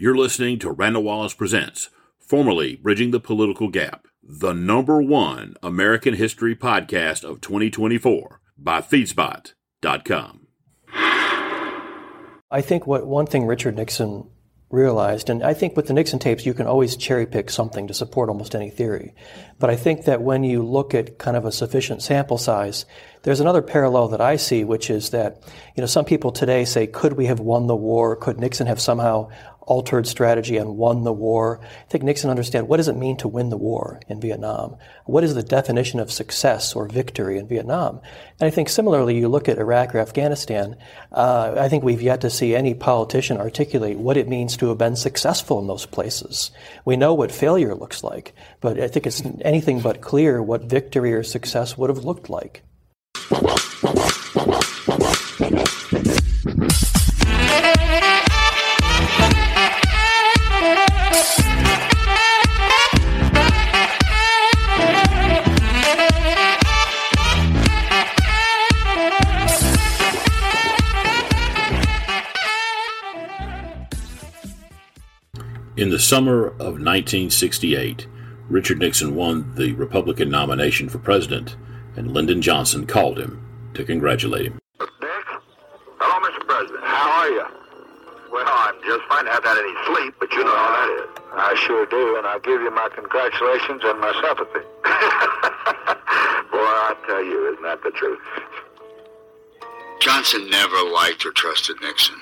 You're listening to Randall Wallace Presents, formerly Bridging the Political Gap, the number one American history podcast of 2024 by Feedspot.com. I think what one thing Richard Nixon realized, and I think with the Nixon tapes, you can always cherry pick something to support almost any theory. But I think that when you look at kind of a sufficient sample size, there's another parallel that I see, which is that, you know, some people today say, could we have won the war? Could Nixon have somehow altered strategy and won the war. I think Nixon understood what does it mean to win the war in Vietnam? What is the definition of success or victory in Vietnam? And I think similarly, you look at Iraq or Afghanistan, uh, I think we've yet to see any politician articulate what it means to have been successful in those places. We know what failure looks like, but I think it's anything but clear what victory or success would have looked like. In the summer of 1968, Richard Nixon won the Republican nomination for president, and Lyndon Johnson called him to congratulate him. Dick? Hello, Mr. President. How are you? Well, I'm just fine. I haven't had any sleep, but you know how that is. I sure do, and I give you my congratulations and my sympathy. Boy, I tell you, isn't that the truth? Johnson never liked or trusted Nixon.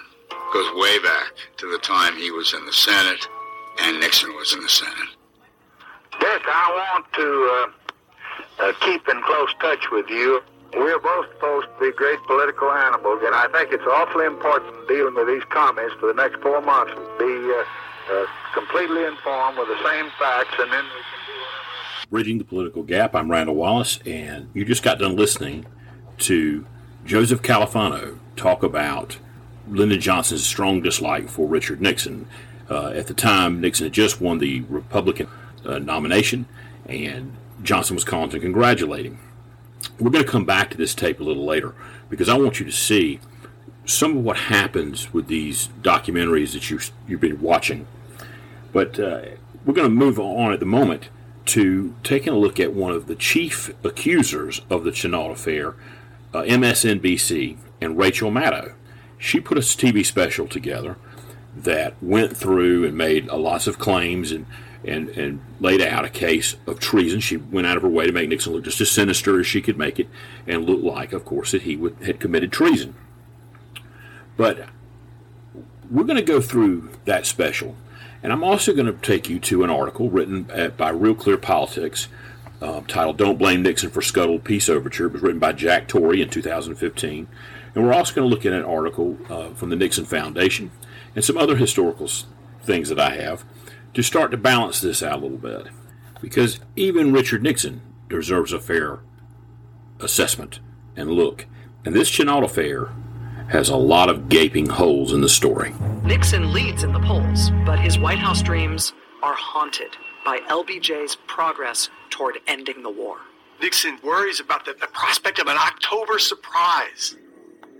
Goes way back to the time he was in the Senate and Nixon was in the Senate. Dick, I want to uh, uh, keep in close touch with you. We're both supposed to be great political animals, and I think it's awfully important dealing with these comments for the next four months to be uh, uh, completely informed with the same facts, and then we can do whatever. Bridging the Political Gap. I'm Randall Wallace, and you just got done listening to Joseph Califano talk about Lyndon Johnson's strong dislike for Richard Nixon. Uh, at the time, Nixon had just won the Republican uh, nomination, and Johnson was calling to congratulate him. We're going to come back to this tape a little later because I want you to see some of what happens with these documentaries that you, you've been watching. But uh, we're going to move on at the moment to taking a look at one of the chief accusers of the Chennault affair, uh, MSNBC, and Rachel Maddow. She put a TV special together that went through and made lots of claims and, and, and laid out a case of treason. She went out of her way to make Nixon look just as sinister as she could make it and look like, of course, that he would, had committed treason. But we're going to go through that special. And I'm also going to take you to an article written at, by Real Clear Politics uh, titled Don't Blame Nixon for Scuttled Peace Overture. It was written by Jack Torry in 2015. And we're also going to look at an article uh, from the Nixon Foundation and some other historical things that I have to start to balance this out a little bit. Because even Richard Nixon deserves a fair assessment and look. And this Chennault affair has a lot of gaping holes in the story. Nixon leads in the polls, but his White House dreams are haunted by LBJ's progress toward ending the war. Nixon worries about the, the prospect of an October surprise.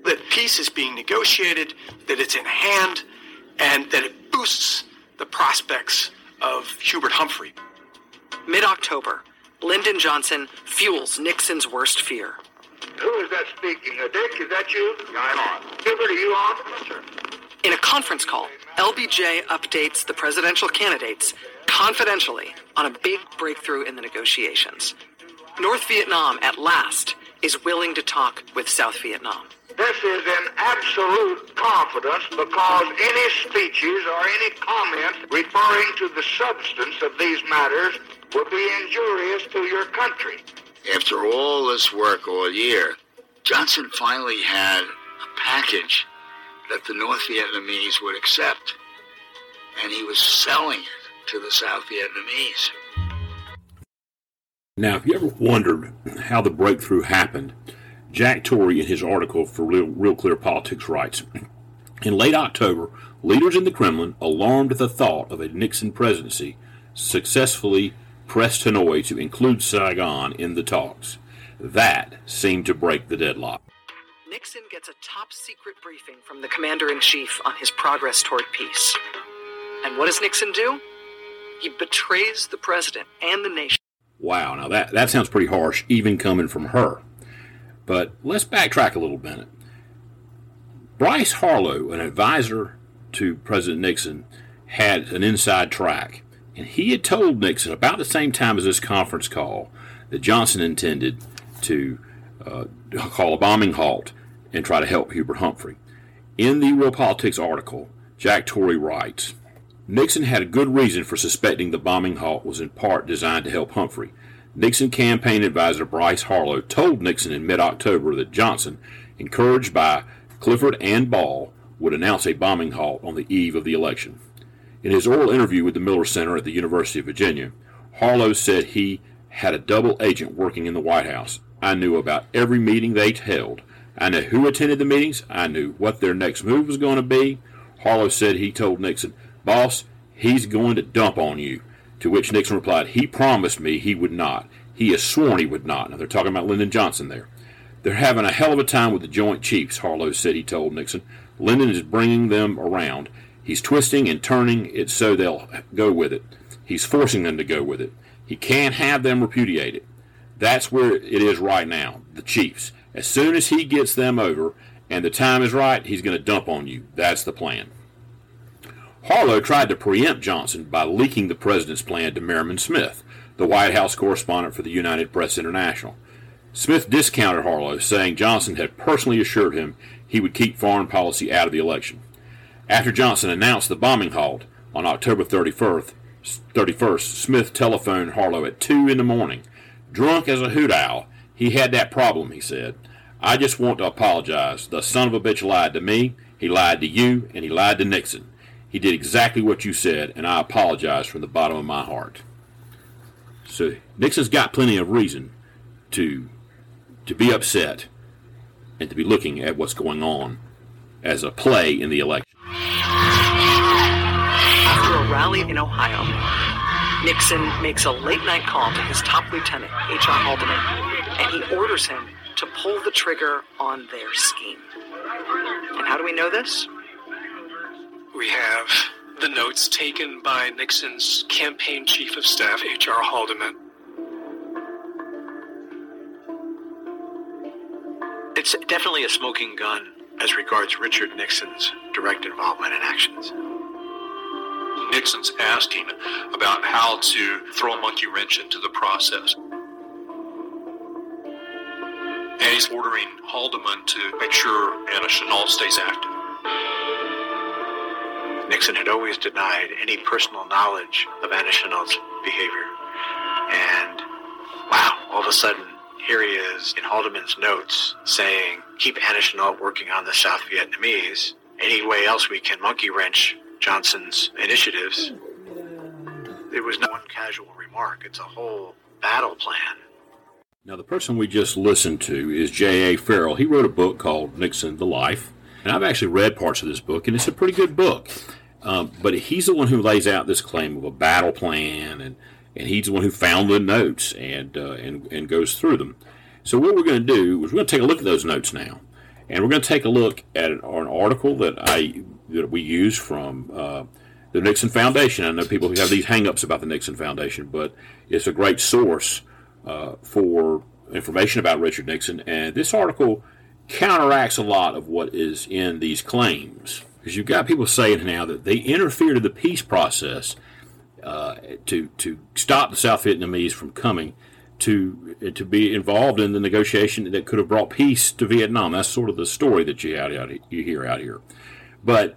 That peace is being negotiated, that it's in hand, and that it boosts the prospects of Hubert Humphrey. Mid October, Lyndon Johnson fuels Nixon's worst fear. Who is that speaking? Uh, Dick, is that you? I'm on. Hubert, are you on? Yes, sir. In a conference call, LBJ updates the presidential candidates confidentially on a big breakthrough in the negotiations. North Vietnam, at last, is willing to talk with South Vietnam. This is in absolute confidence because any speeches or any comments referring to the substance of these matters would be injurious to your country. After all this work all year, Johnson finally had a package that the North Vietnamese would accept. And he was selling it to the South Vietnamese. Now, if you ever wondered how the breakthrough happened, Jack Torry, in his article for Real, Real Clear Politics, writes In late October, leaders in the Kremlin, alarmed at the thought of a Nixon presidency, successfully pressed Hanoi to include Saigon in the talks. That seemed to break the deadlock. Nixon gets a top secret briefing from the commander in chief on his progress toward peace. And what does Nixon do? He betrays the president and the nation. Wow, now that, that sounds pretty harsh, even coming from her. But let's backtrack a little bit. Bryce Harlow, an advisor to President Nixon, had an inside track. And he had told Nixon about the same time as this conference call that Johnson intended to uh, call a bombing halt and try to help Hubert Humphrey. In the Real Politics article, Jack Torry writes Nixon had a good reason for suspecting the bombing halt was in part designed to help Humphrey. Nixon campaign advisor Bryce Harlow told Nixon in mid October that Johnson, encouraged by Clifford and Ball, would announce a bombing halt on the eve of the election. In his oral interview with the Miller Center at the University of Virginia, Harlow said he had a double agent working in the White House. I knew about every meeting they held. I knew who attended the meetings. I knew what their next move was going to be. Harlow said he told Nixon, Boss, he's going to dump on you. To which Nixon replied, He promised me he would not. He has sworn he would not. Now they're talking about Lyndon Johnson there. They're having a hell of a time with the Joint Chiefs, Harlow said he told Nixon. Lyndon is bringing them around. He's twisting and turning it so they'll go with it. He's forcing them to go with it. He can't have them repudiate it. That's where it is right now, the Chiefs. As soon as he gets them over and the time is right, he's going to dump on you. That's the plan. Harlow tried to preempt Johnson by leaking the president's plan to Merriman Smith, the White House correspondent for the United Press International. Smith discounted Harlow, saying Johnson had personally assured him he would keep foreign policy out of the election. After Johnson announced the bombing halt on October 31st, 31st, Smith telephoned Harlow at 2 in the morning. Drunk as a hoot owl, he had that problem, he said. I just want to apologize. The son of a bitch lied to me, he lied to you, and he lied to Nixon. He did exactly what you said, and I apologize from the bottom of my heart. So Nixon's got plenty of reason to to be upset and to be looking at what's going on as a play in the election. After a rally in Ohio, Nixon makes a late night call to his top lieutenant, H.R. Haldeman, and he orders him to pull the trigger on their scheme. And how do we know this? We have the notes taken by Nixon's campaign chief of staff, H.R. Haldeman. It's definitely a smoking gun as regards Richard Nixon's direct involvement in actions. Nixon's asking about how to throw a monkey wrench into the process. And he's ordering Haldeman to make sure Anna Chennault stays active. Nixon had always denied any personal knowledge of Anna behavior. And wow, all of a sudden, here he is in Haldeman's notes saying, keep Chennault working on the South Vietnamese. Any way else we can monkey wrench Johnson's initiatives. It was not one casual remark. It's a whole battle plan. Now, the person we just listened to is J.A. Farrell. He wrote a book called Nixon the Life. And I've actually read parts of this book, and it's a pretty good book. Um, but he's the one who lays out this claim of a battle plan, and, and he's the one who found the notes and, uh, and, and goes through them. So, what we're going to do is we're going to take a look at those notes now. And we're going to take a look at an, an article that I that we use from uh, the Nixon Foundation. I know people who have these hangups about the Nixon Foundation, but it's a great source uh, for information about Richard Nixon. And this article counteracts a lot of what is in these claims. Because you've got people saying now that they interfered in the peace process uh, to, to stop the South Vietnamese from coming to to be involved in the negotiation that could have brought peace to Vietnam. That's sort of the story that you out, you hear out here. But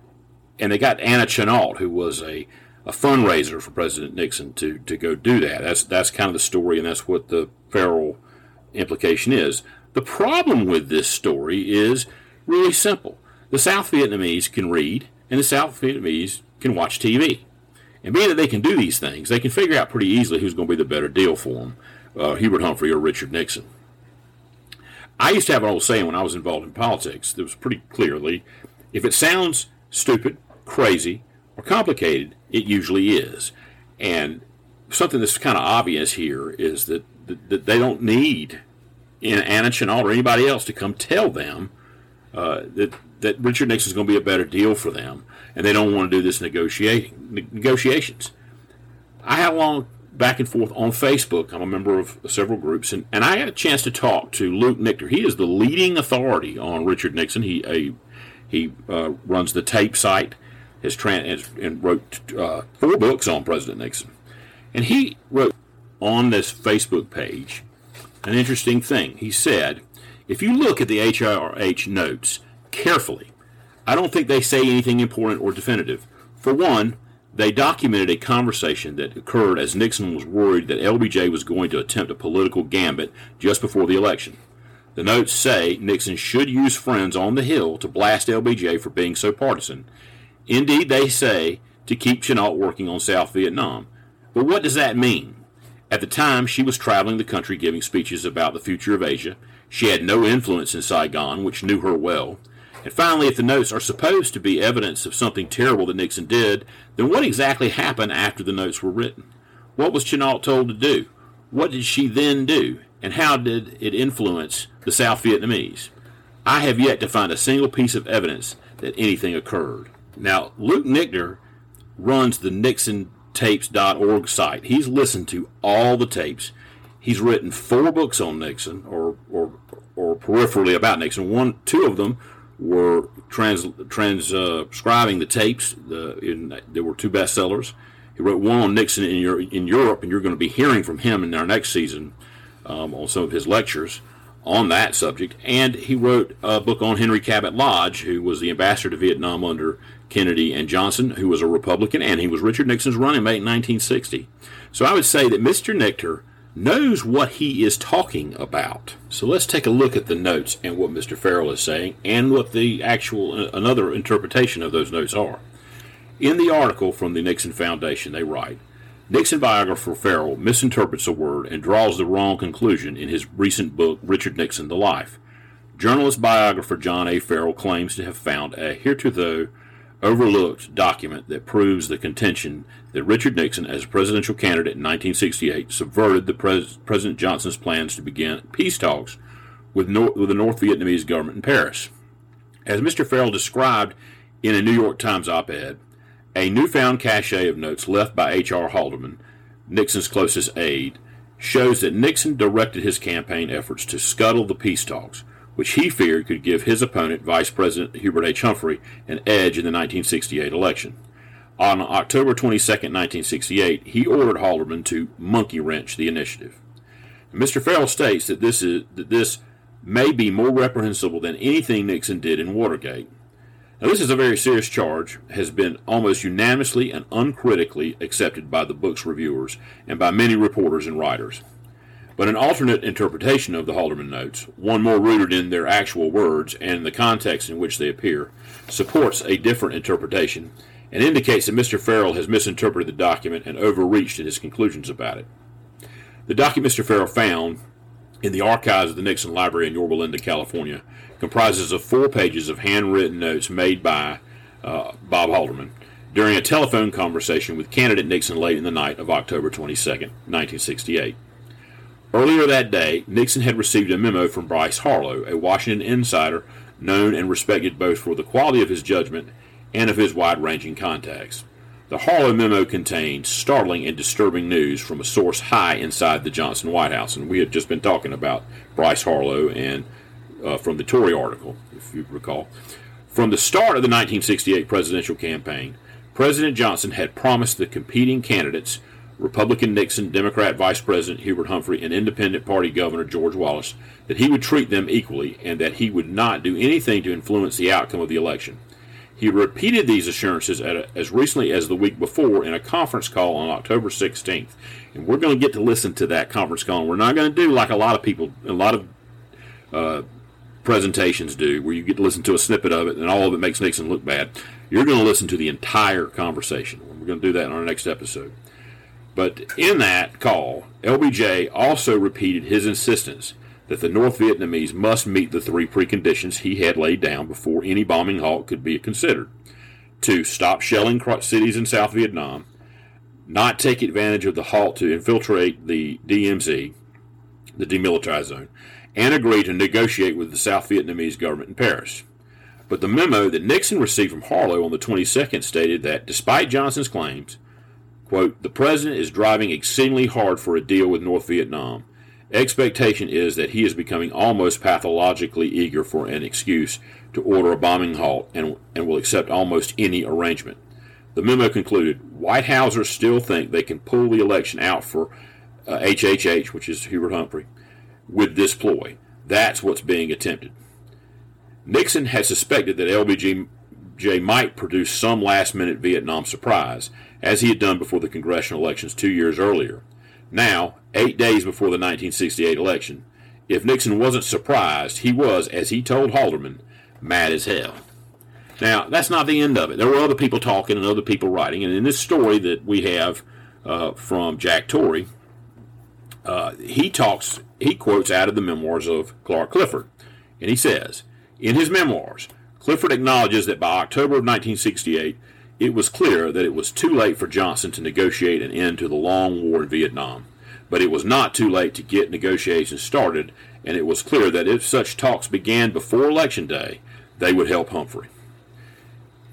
and they got Anna Chennault, who was a, a fundraiser for President Nixon to to go do that. That's that's kind of the story, and that's what the Farrell implication is. The problem with this story is really simple. The South Vietnamese can read, and the South Vietnamese can watch TV. And being that they can do these things, they can figure out pretty easily who's going to be the better deal for them uh, Hubert Humphrey or Richard Nixon. I used to have an old saying when I was involved in politics that was pretty clearly if it sounds stupid, crazy, or complicated, it usually is. And something that's kind of obvious here is that, that, that they don't need Anna Chennault or anybody else to come tell them uh, that, that Richard Nixon is going to be a better deal for them. and they don't want to do this negotiating negotiations. I had long back and forth on Facebook. I'm a member of several groups, and, and I had a chance to talk to Luke Nichter. He is the leading authority on Richard Nixon. He a, he uh, runs the tape site, has, trans, and wrote uh, four books on President Nixon. And he wrote on this Facebook page an interesting thing. He said, if you look at the HRH notes carefully, I don't think they say anything important or definitive. For one, they documented a conversation that occurred as Nixon was worried that LBJ was going to attempt a political gambit just before the election. The notes say Nixon should use friends on the Hill to blast LBJ for being so partisan. Indeed, they say to keep Chennault working on South Vietnam. But what does that mean? At the time, she was traveling the country giving speeches about the future of Asia. She had no influence in Saigon, which knew her well. And finally, if the notes are supposed to be evidence of something terrible that Nixon did, then what exactly happened after the notes were written? What was Chennault told to do? What did she then do? And how did it influence the South Vietnamese? I have yet to find a single piece of evidence that anything occurred. Now, Luke Nichter runs the NixonTapes.org site. He's listened to all the tapes. He's written four books on Nixon, or or or peripherally about Nixon. One, two of them were trans, transcribing the tapes. The, in, there were two bestsellers. He wrote one on Nixon in, your, in Europe, and you're going to be hearing from him in our next season um, on some of his lectures on that subject. And he wrote a book on Henry Cabot Lodge, who was the ambassador to Vietnam under Kennedy and Johnson, who was a Republican, and he was Richard Nixon's running mate in 1960. So I would say that Mr. Nichter knows what he is talking about. So let's take a look at the notes and what Mr. Farrell is saying and what the actual uh, another interpretation of those notes are. In the article from the Nixon Foundation, they write Nixon biographer Farrell misinterprets a word and draws the wrong conclusion in his recent book, Richard Nixon The Life. Journalist biographer John A. Farrell claims to have found a hitherto overlooked document that proves the contention that Richard Nixon, as presidential candidate in 1968, subverted the pres- President Johnson's plans to begin peace talks with, with the North Vietnamese government in Paris. As Mr. Farrell described in a New York Times op ed, a newfound cache of notes left by H.R. Haldeman, Nixon's closest aide, shows that Nixon directed his campaign efforts to scuttle the peace talks, which he feared could give his opponent, Vice President Hubert H. Humphrey, an edge in the 1968 election. On October 22, 1968, he ordered Haldeman to monkey wrench the initiative. Mr. Farrell states that this is that this may be more reprehensible than anything Nixon did in Watergate. Now, this is a very serious charge, has been almost unanimously and uncritically accepted by the book's reviewers and by many reporters and writers. But an alternate interpretation of the Haldeman notes, one more rooted in their actual words and the context in which they appear, supports a different interpretation and indicates that Mr. Farrell has misinterpreted the document and overreached in his conclusions about it. The document Mr. Farrell found in the archives of the Nixon Library in Yorba Linda, California, comprises of four pages of handwritten notes made by uh, Bob Haldeman during a telephone conversation with candidate Nixon late in the night of October 22, 1968. Earlier that day, Nixon had received a memo from Bryce Harlow, a Washington insider known and respected both for the quality of his judgment and of his wide ranging contacts. The Harlow memo contained startling and disturbing news from a source high inside the Johnson White House. And we had just been talking about Bryce Harlow and uh, from the Torry article, if you recall. From the start of the 1968 presidential campaign, President Johnson had promised the competing candidates Republican Nixon, Democrat Vice President Hubert Humphrey, and Independent Party Governor George Wallace that he would treat them equally and that he would not do anything to influence the outcome of the election. He repeated these assurances a, as recently as the week before in a conference call on October 16th. And we're going to get to listen to that conference call. And we're not going to do like a lot of people, a lot of uh, presentations do, where you get to listen to a snippet of it and all of it makes Nixon look bad. You're going to listen to the entire conversation. We're going to do that in our next episode. But in that call, LBJ also repeated his insistence that the North Vietnamese must meet the three preconditions he had laid down before any bombing halt could be considered. To stop shelling cities in South Vietnam, not take advantage of the halt to infiltrate the DMZ, the demilitarized zone, and agree to negotiate with the South Vietnamese government in Paris. But the memo that Nixon received from Harlow on the 22nd stated that despite Johnson's claims, quote, the president is driving exceedingly hard for a deal with North Vietnam. Expectation is that he is becoming almost pathologically eager for an excuse to order a bombing halt and, and will accept almost any arrangement. The memo concluded White Housers still think they can pull the election out for uh, HHH, which is Hubert Humphrey, with this ploy. That's what's being attempted. Nixon had suspected that LBJ might produce some last minute Vietnam surprise, as he had done before the congressional elections two years earlier. Now, eight days before the 1968 election, if Nixon wasn't surprised, he was, as he told Haldeman, mad as hell. Now, that's not the end of it. There were other people talking and other people writing, and in this story that we have uh, from Jack Torry, uh, he talks, he quotes out of the memoirs of Clark Clifford, and he says, in his memoirs, Clifford acknowledges that by October of 1968, it was clear that it was too late for Johnson to negotiate an end to the long war in Vietnam. But it was not too late to get negotiations started, and it was clear that if such talks began before Election Day, they would help Humphrey.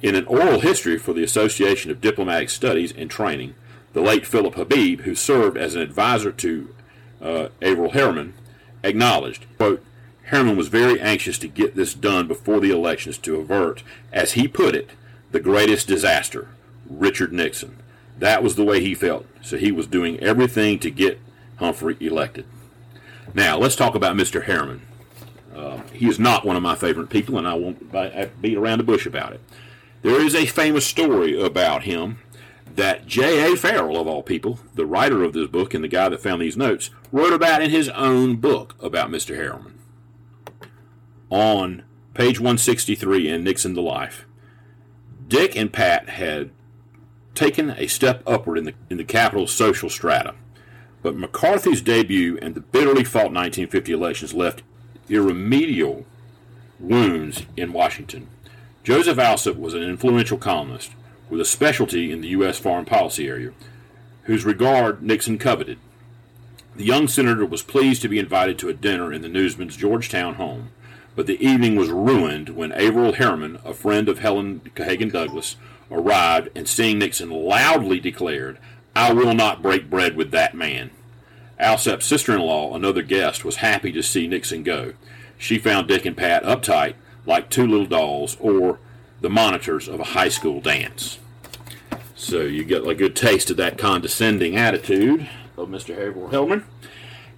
In an oral history for the Association of Diplomatic Studies and Training, the late Philip Habib, who served as an advisor to uh, Averell Harriman, acknowledged, quote, Harriman was very anxious to get this done before the elections to avert, as he put it, the greatest disaster, Richard Nixon. That was the way he felt, so he was doing everything to get Humphrey elected. Now, let's talk about Mr. Harriman. Uh, he is not one of my favorite people, and I won't beat around the bush about it. There is a famous story about him that J.A. Farrell, of all people, the writer of this book and the guy that found these notes, wrote about in his own book about Mr. Harriman on page 163 in Nixon the Life, Dick and Pat had taken a step upward in the, in the capital's social strata. But McCarthy's debut and the bitterly fought 1950 elections left irremediable wounds in Washington. Joseph Alsop was an influential columnist with a specialty in the U.S. foreign policy area, whose regard Nixon coveted. The young senator was pleased to be invited to a dinner in the newsman's Georgetown home, but the evening was ruined when Averell Harriman, a friend of Helen Gahagan Douglas, arrived and seeing Nixon loudly declared, I will not break bread with that man. Alsop's sister in law, another guest, was happy to see Nixon go. She found Dick and Pat uptight, like two little dolls, or the monitors of a high school dance. So you get a good taste of that condescending attitude of Mr. Harriman.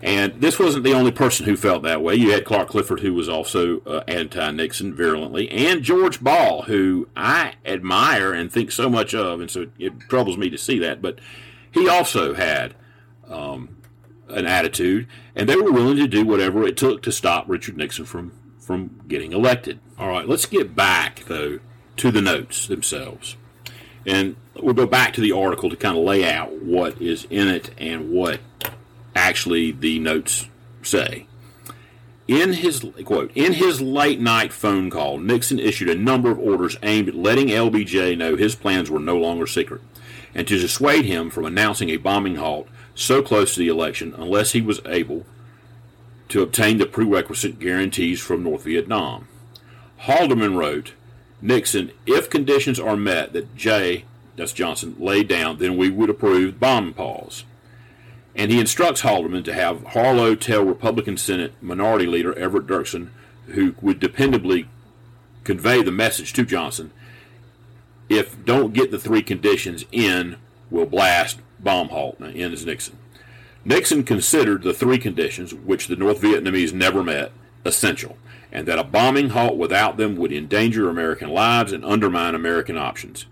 And this wasn't the only person who felt that way. You had Clark Clifford, who was also uh, anti Nixon virulently, and George Ball, who I admire and think so much of, and so it troubles me to see that. But he also had um, an attitude, and they were willing to do whatever it took to stop Richard Nixon from, from getting elected. All right, let's get back, though, to the notes themselves. And we'll go back to the article to kind of lay out what is in it and what actually the notes say. In his quote, in his late night phone call, Nixon issued a number of orders aimed at letting LBJ know his plans were no longer secret, and to dissuade him from announcing a bombing halt so close to the election unless he was able to obtain the prerequisite guarantees from North Vietnam. Haldeman wrote, Nixon, if conditions are met that J, that's Johnson, laid down, then we would approve bomb pause and he instructs Haldeman to have Harlow tell Republican Senate Minority Leader Everett Dirksen, who would dependably convey the message to Johnson, if don't get the three conditions in, we'll blast bomb halt. Now, in is Nixon. Nixon considered the three conditions, which the North Vietnamese never met, essential, and that a bombing halt without them would endanger American lives and undermine American options.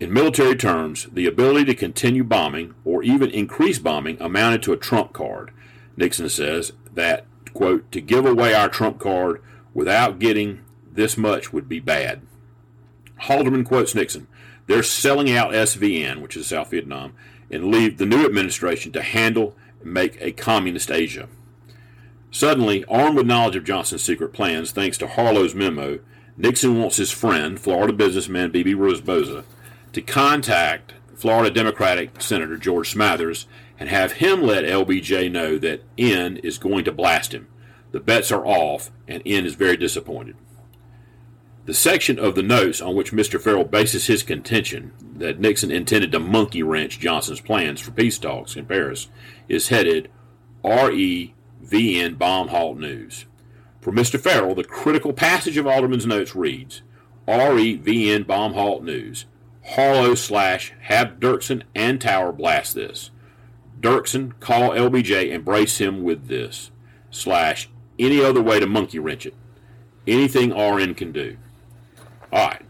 In military terms, the ability to continue bombing or even increase bombing amounted to a trump card. Nixon says that, quote, to give away our trump card without getting this much would be bad. Haldeman quotes Nixon, they're selling out SVN, which is South Vietnam, and leave the new administration to handle and make a communist Asia. Suddenly, armed with knowledge of Johnson's secret plans, thanks to Harlow's memo, Nixon wants his friend, Florida businessman Bebe Rebozo, to contact Florida Democratic Senator George Smathers and have him let LBJ know that N is going to blast him. The bets are off, and N is very disappointed. The section of the notes on which Mr. Farrell bases his contention that Nixon intended to monkey wrench Johnson's plans for peace talks in Paris is headed REVN Bomb Halt News. For Mr. Farrell, the critical passage of Haldeman's notes reads REVN Bomb Halt News. Harlow slash have Dirksen and Tower blast this. Dirksen call LBJ and brace him with this. Slash any other way to monkey wrench it. Anything RN can do. Alright,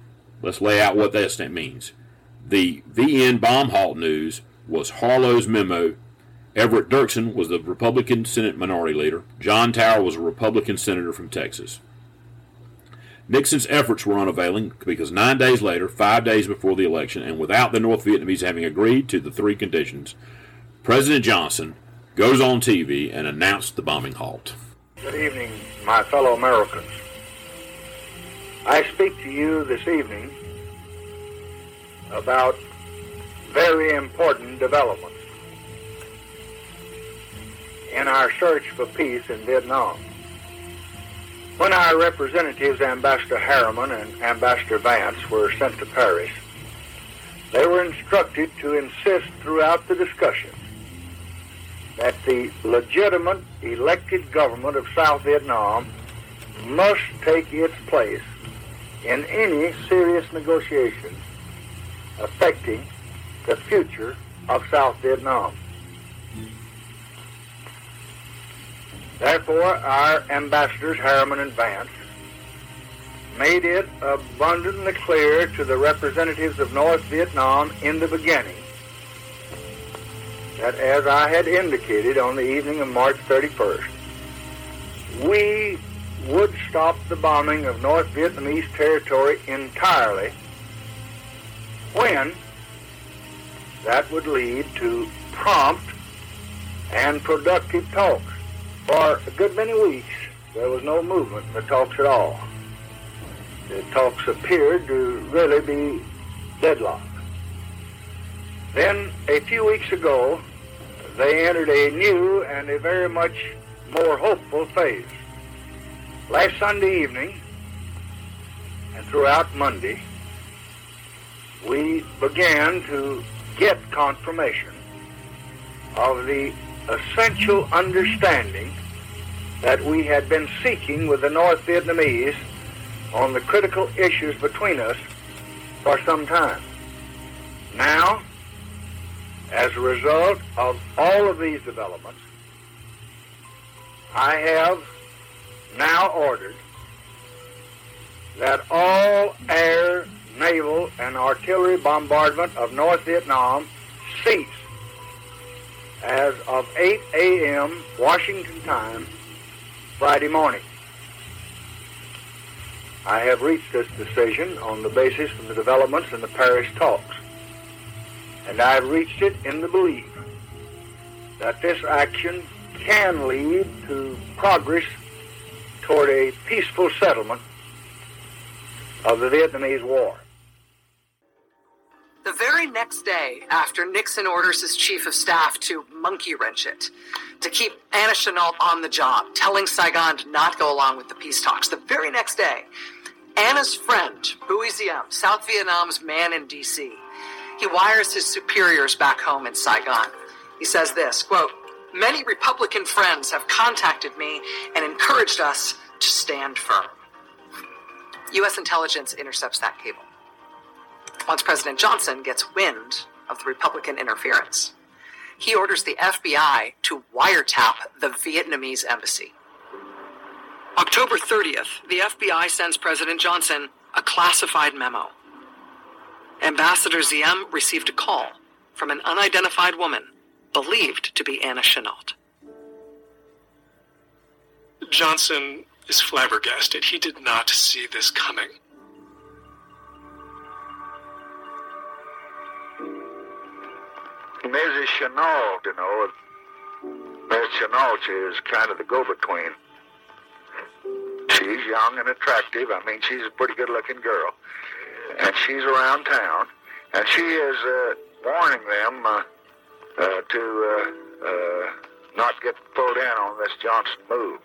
let's lay out what that means. The VN bomb halt news was Harlow's memo. Everett Dirksen was the Republican Senate Minority Leader. John Tower was a Republican Senator from Texas. Nixon's efforts were unavailing because nine days later, five days before the election, and without the North Vietnamese having agreed to the three conditions, President Johnson goes on TV and announced the bombing halt. Good evening, my fellow Americans. I speak to you this evening about very important developments in our search for peace in Vietnam. When our representatives, Ambassador Harriman and Ambassador Vance, were sent to Paris, they were instructed to insist throughout the discussion that the legitimate elected government of South Vietnam must take its place in any serious negotiations affecting the future of South Vietnam. Therefore, our ambassadors, Harriman and Vance, made it abundantly clear to the representatives of North Vietnam in the beginning that, as I had indicated on the evening of March 31st, we would stop the bombing of North Vietnamese territory entirely when that would lead to prompt and productive talks. For a good many weeks, there was no movement in the talks at all. The talks appeared to really be deadlocked. Then, a few weeks ago, they entered a new and a very much more hopeful phase. Last Sunday evening and throughout Monday, we began to get confirmation of the essential understanding that we had been seeking with the North Vietnamese on the critical issues between us for some time. Now, as a result of all of these developments, I have now ordered that all air, naval, and artillery bombardment of North Vietnam cease as of 8 a.m. Washington time Friday morning. I have reached this decision on the basis of the developments in the Paris talks and I have reached it in the belief that this action can lead to progress toward a peaceful settlement of the Vietnamese War. The very next day, after Nixon orders his chief of staff to monkey wrench it, to keep Anna Chennault on the job, telling Saigon to not go along with the peace talks, the very next day, Anna's friend, Bui South Vietnam's man in D.C., he wires his superiors back home in Saigon. He says this quote, Many Republican friends have contacted me and encouraged us to stand firm. U.S. intelligence intercepts that cable. Once President Johnson gets wind of the Republican interference, he orders the FBI to wiretap the Vietnamese embassy. October 30th, the FBI sends President Johnson a classified memo Ambassador Diem received a call from an unidentified woman believed to be Anna Chennault. Johnson is flabbergasted. He did not see this coming. Mrs. Chennault, you know, Miss Chennault is kind of the go-between. She's young and attractive. I mean, she's a pretty good-looking girl and she's around town, and she is uh, warning them uh, uh, to uh, uh, not get pulled in on this Johnson move.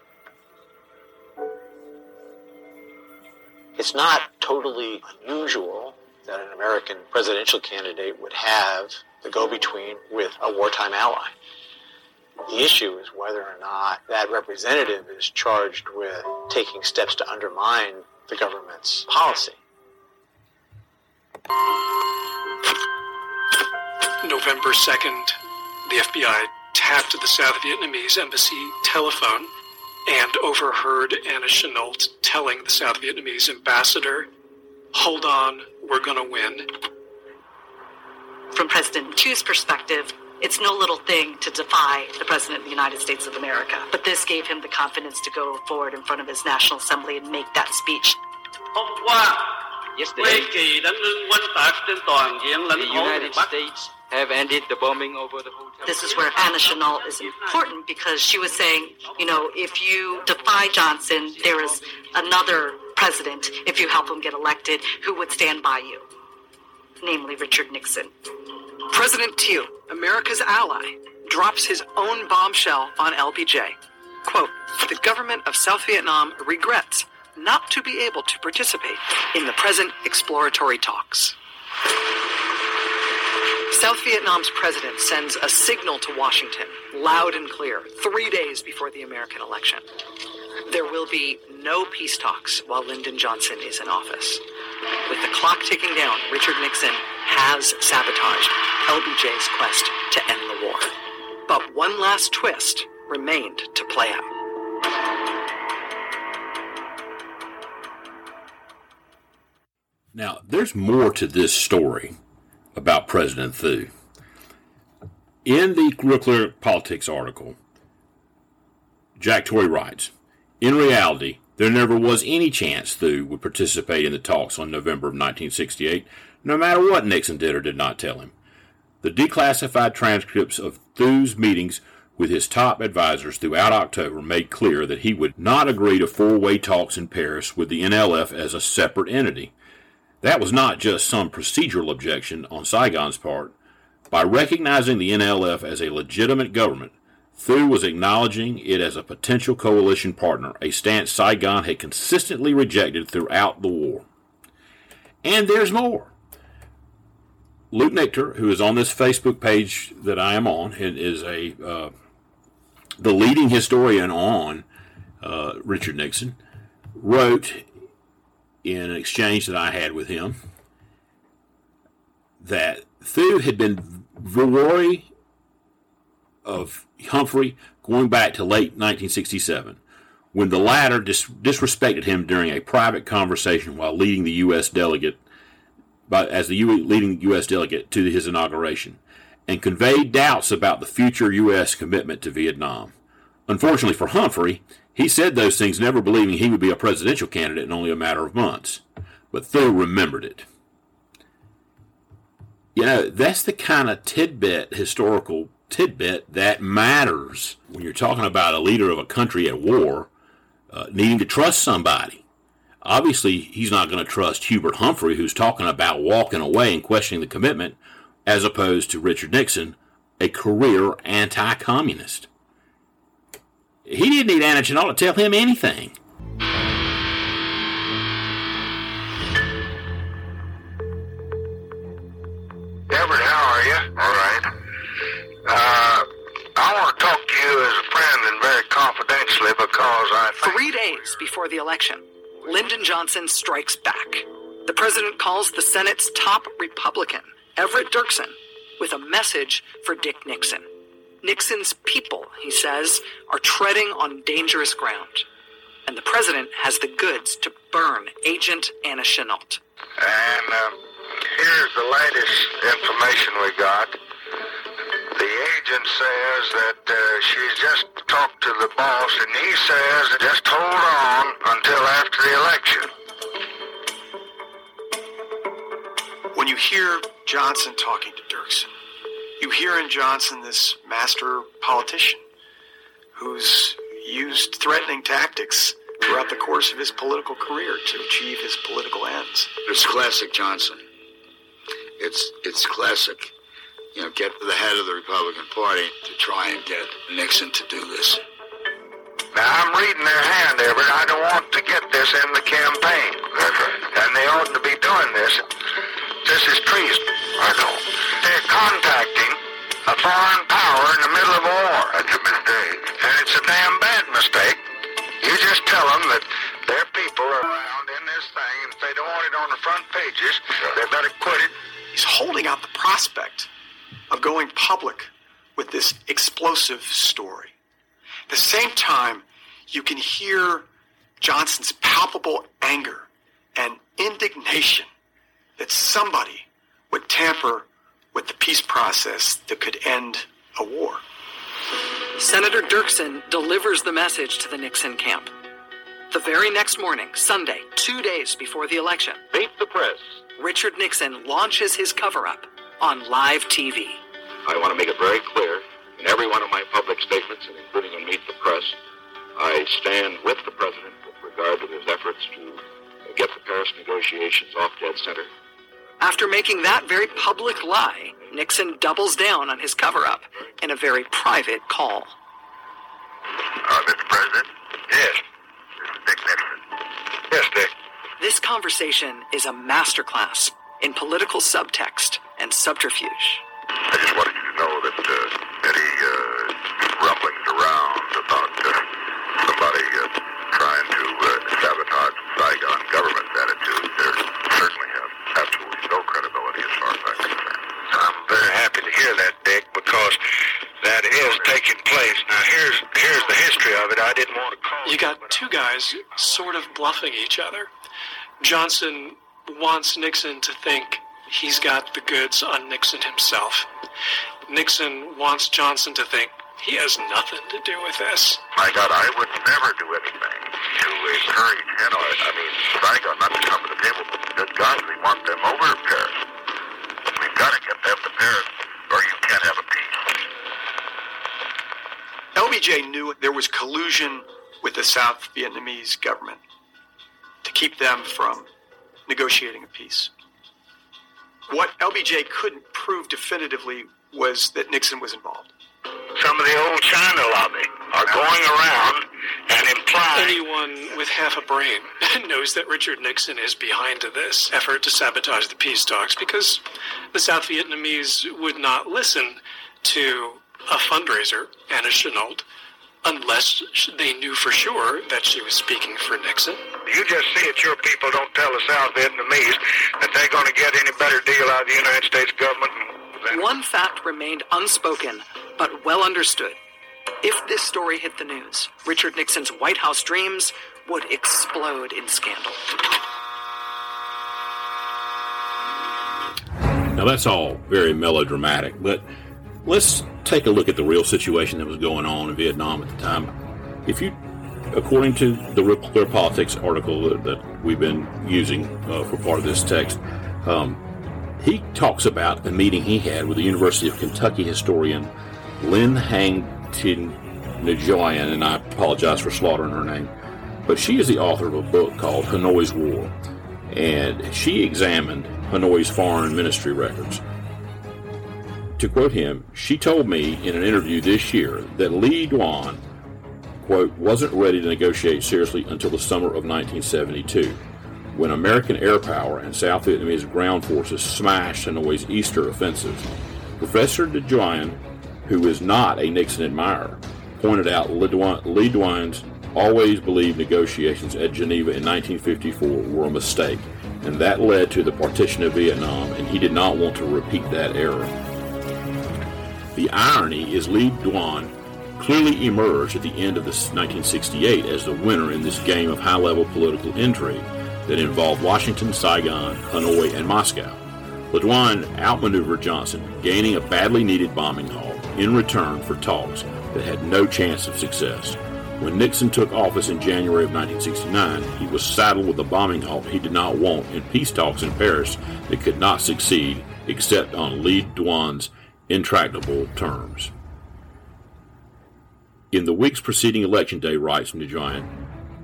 It's not totally unusual that an American presidential candidate would have the go between with a wartime ally. The issue is whether or not that representative is charged with taking steps to undermine the government's policy. November 2nd, the FBI tapped the South Vietnamese embassy telephone and overheard Anna Chennault telling the South Vietnamese ambassador, Hold on, we're going to win. From President Thieu's perspective, it's no little thing to defy the President of the United States of America. But this gave him the confidence to go forward in front of his National Assembly and make that speech. Yesterday, the United States have ended the bombing over the hotel. This is where Anna Chennault is important because she was saying, you know, if you defy Johnson, there is another president, if you help him get elected, who would stand by you, namely Richard Nixon. President Thieu, America's ally, drops his own bombshell on LBJ. Quote, the government of South Vietnam regrets not to be able to participate in the present exploratory talks. South Vietnam's president sends a signal to Washington, loud and clear, three days before the American election. There will be no peace talks while Lyndon Johnson is in office. With the clock ticking down, Richard Nixon has sabotaged LBJ's quest to end the war. But one last twist remained to play out. Now, there's more to this story about President Thieu. In the Real Clear Politics article, Jack Torry writes In reality, there never was any chance Thieu would participate in the talks on November of 1968, no matter what Nixon did or did not tell him. The declassified transcripts of Thieu's meetings with his top advisors throughout October made clear that he would not agree to four way talks in Paris with the NLF as a separate entity. That was not just some procedural objection on Saigon's part. By recognizing the NLF as a legitimate government, Thieu was acknowledging it as a potential coalition partner, a stance Saigon had consistently rejected throughout the war. And there's more. Luke Nichter, who is on this Facebook page that I am on, and is a uh, the leading historian on uh, Richard Nixon, wrote in an exchange that I had with him that Thieu had been Villeroy of Humphrey going back to late 1967 when the latter dis- disrespected him during a private conversation while leading the U.S. delegate by, as the U- leading U.S. delegate to his inauguration and conveyed doubts about the future U.S. commitment to Vietnam. Unfortunately for Humphrey, he said those things never believing he would be a presidential candidate in only a matter of months. But Thieu remembered it. You know, that's the kind of tidbit, historical tidbit, that matters when you're talking about a leader of a country at war uh, needing to trust somebody. Obviously, he's not going to trust Hubert Humphrey, who's talking about walking away and questioning the commitment, as opposed to Richard Nixon, a career anti communist. He didn't need Anna Chennault to tell him anything. Confidentially because I Three days before the election, Lyndon Johnson strikes back. The president calls the Senate's top Republican, Everett Dirksen, with a message for Dick Nixon. Nixon's people, he says, are treading on dangerous ground. And the president has the goods to burn Agent Anna Chennault. And um, here's the latest information we got. The agent says that uh, she's just talked to the boss, and he says just hold on until after the election. When you hear Johnson talking to Dirksen, you hear in Johnson this master politician who's used threatening tactics throughout the course of his political career to achieve his political ends. It's classic Johnson. It's it's classic. You know, get to the head of the Republican Party to try and get Nixon to do this. Now, I'm reading their hand, Everett. I don't want to get this in the campaign. And they ought to be doing this. This is treason. I know. They're contacting a foreign power in the middle of a war. That's a mistake. And it's a damn bad mistake. You just tell them that their people are around in this thing, and if they don't want it on the front pages, they better quit it. He's holding out the prospect of going public with this explosive story. At the same time, you can hear Johnson's palpable anger and indignation that somebody would tamper with the peace process that could end a war. Senator Dirksen delivers the message to the Nixon camp. The very next morning, Sunday, two days before the election, Meet the press. Richard Nixon launches his cover up on live TV. I want to make it very clear in every one of my public statements, and including on Meet the Press, I stand with the President with regard to his efforts to get the Paris negotiations off dead center. After making that very public lie, Nixon doubles down on his cover up in a very private call. Uh, Mr. President? Yes. This is Dick Nixon. Yes, Dick. This conversation is a masterclass in political subtext and subterfuge. I just wanted you to know that uh, any uh, rumblings around about uh, somebody uh, trying to uh, sabotage Saigon government's attitude, they certainly have absolutely no credibility as far as I'm concerned. I'm very happy to hear that, Dick, because that is taking place. Now, here's here's the history of it. I didn't want to call You got two guys sort of bluffing each other. Johnson wants Nixon to think he's got the goods on Nixon himself. Nixon wants Johnson to think he has nothing to do with this. My God, I would never do anything to encourage, you know, I mean, Saigon not to come to the table, but good God, we want them over to Paris. We've got to get them to Paris, or you can't have a peace. LBJ knew there was collusion with the South Vietnamese government to keep them from negotiating a peace. What LBJ couldn't prove definitively was that Nixon was involved. Some of the old China lobby are going around and implying. Anyone with half a brain knows that Richard Nixon is behind this effort to sabotage the peace talks because the South Vietnamese would not listen to a fundraiser, Anna Chennault, unless they knew for sure that she was speaking for Nixon. You just see it, your people don't tell the South Vietnamese that they're going to get any better deal out of the United States government. One fact remained unspoken, but well understood. If this story hit the news, Richard Nixon's White House dreams would explode in scandal. Now that's all very melodramatic, but let's take a look at the real situation that was going on in Vietnam at the time. If you, according to the Real Clear Politics article that, we've been using uh, for part of this text, um, he talks about a meeting he had with the University of Kentucky historian Lynn Hang Tin Nguyen, and I apologize for slaughtering her name, but she is the author of a book called Hanoi's War, and she examined Hanoi's foreign ministry records. To quote him, she told me in an interview this year that Le Duan, quote, wasn't ready to negotiate seriously until the summer of 1972, when American air power and South Vietnamese ground forces smashed Hanoi's Easter offensive. Professor De who is not a Nixon admirer, pointed out Le Duan's always believed negotiations at Geneva in 1954 were a mistake, and that led to the partition of Vietnam, and he did not want to repeat that error. The irony is Le Duan clearly emerged at the end of this 1968 as the winner in this game of high-level political intrigue that involved Washington, Saigon, Hanoi, and Moscow. Le Duan outmaneuvered Johnson, gaining a badly needed bombing haul in return for talks that had no chance of success. When Nixon took office in January of 1969, he was saddled with a bombing halt he did not want in peace talks in Paris that could not succeed except on Le Duan's intractable terms. In the weeks preceding Election Day, writes Nguyen,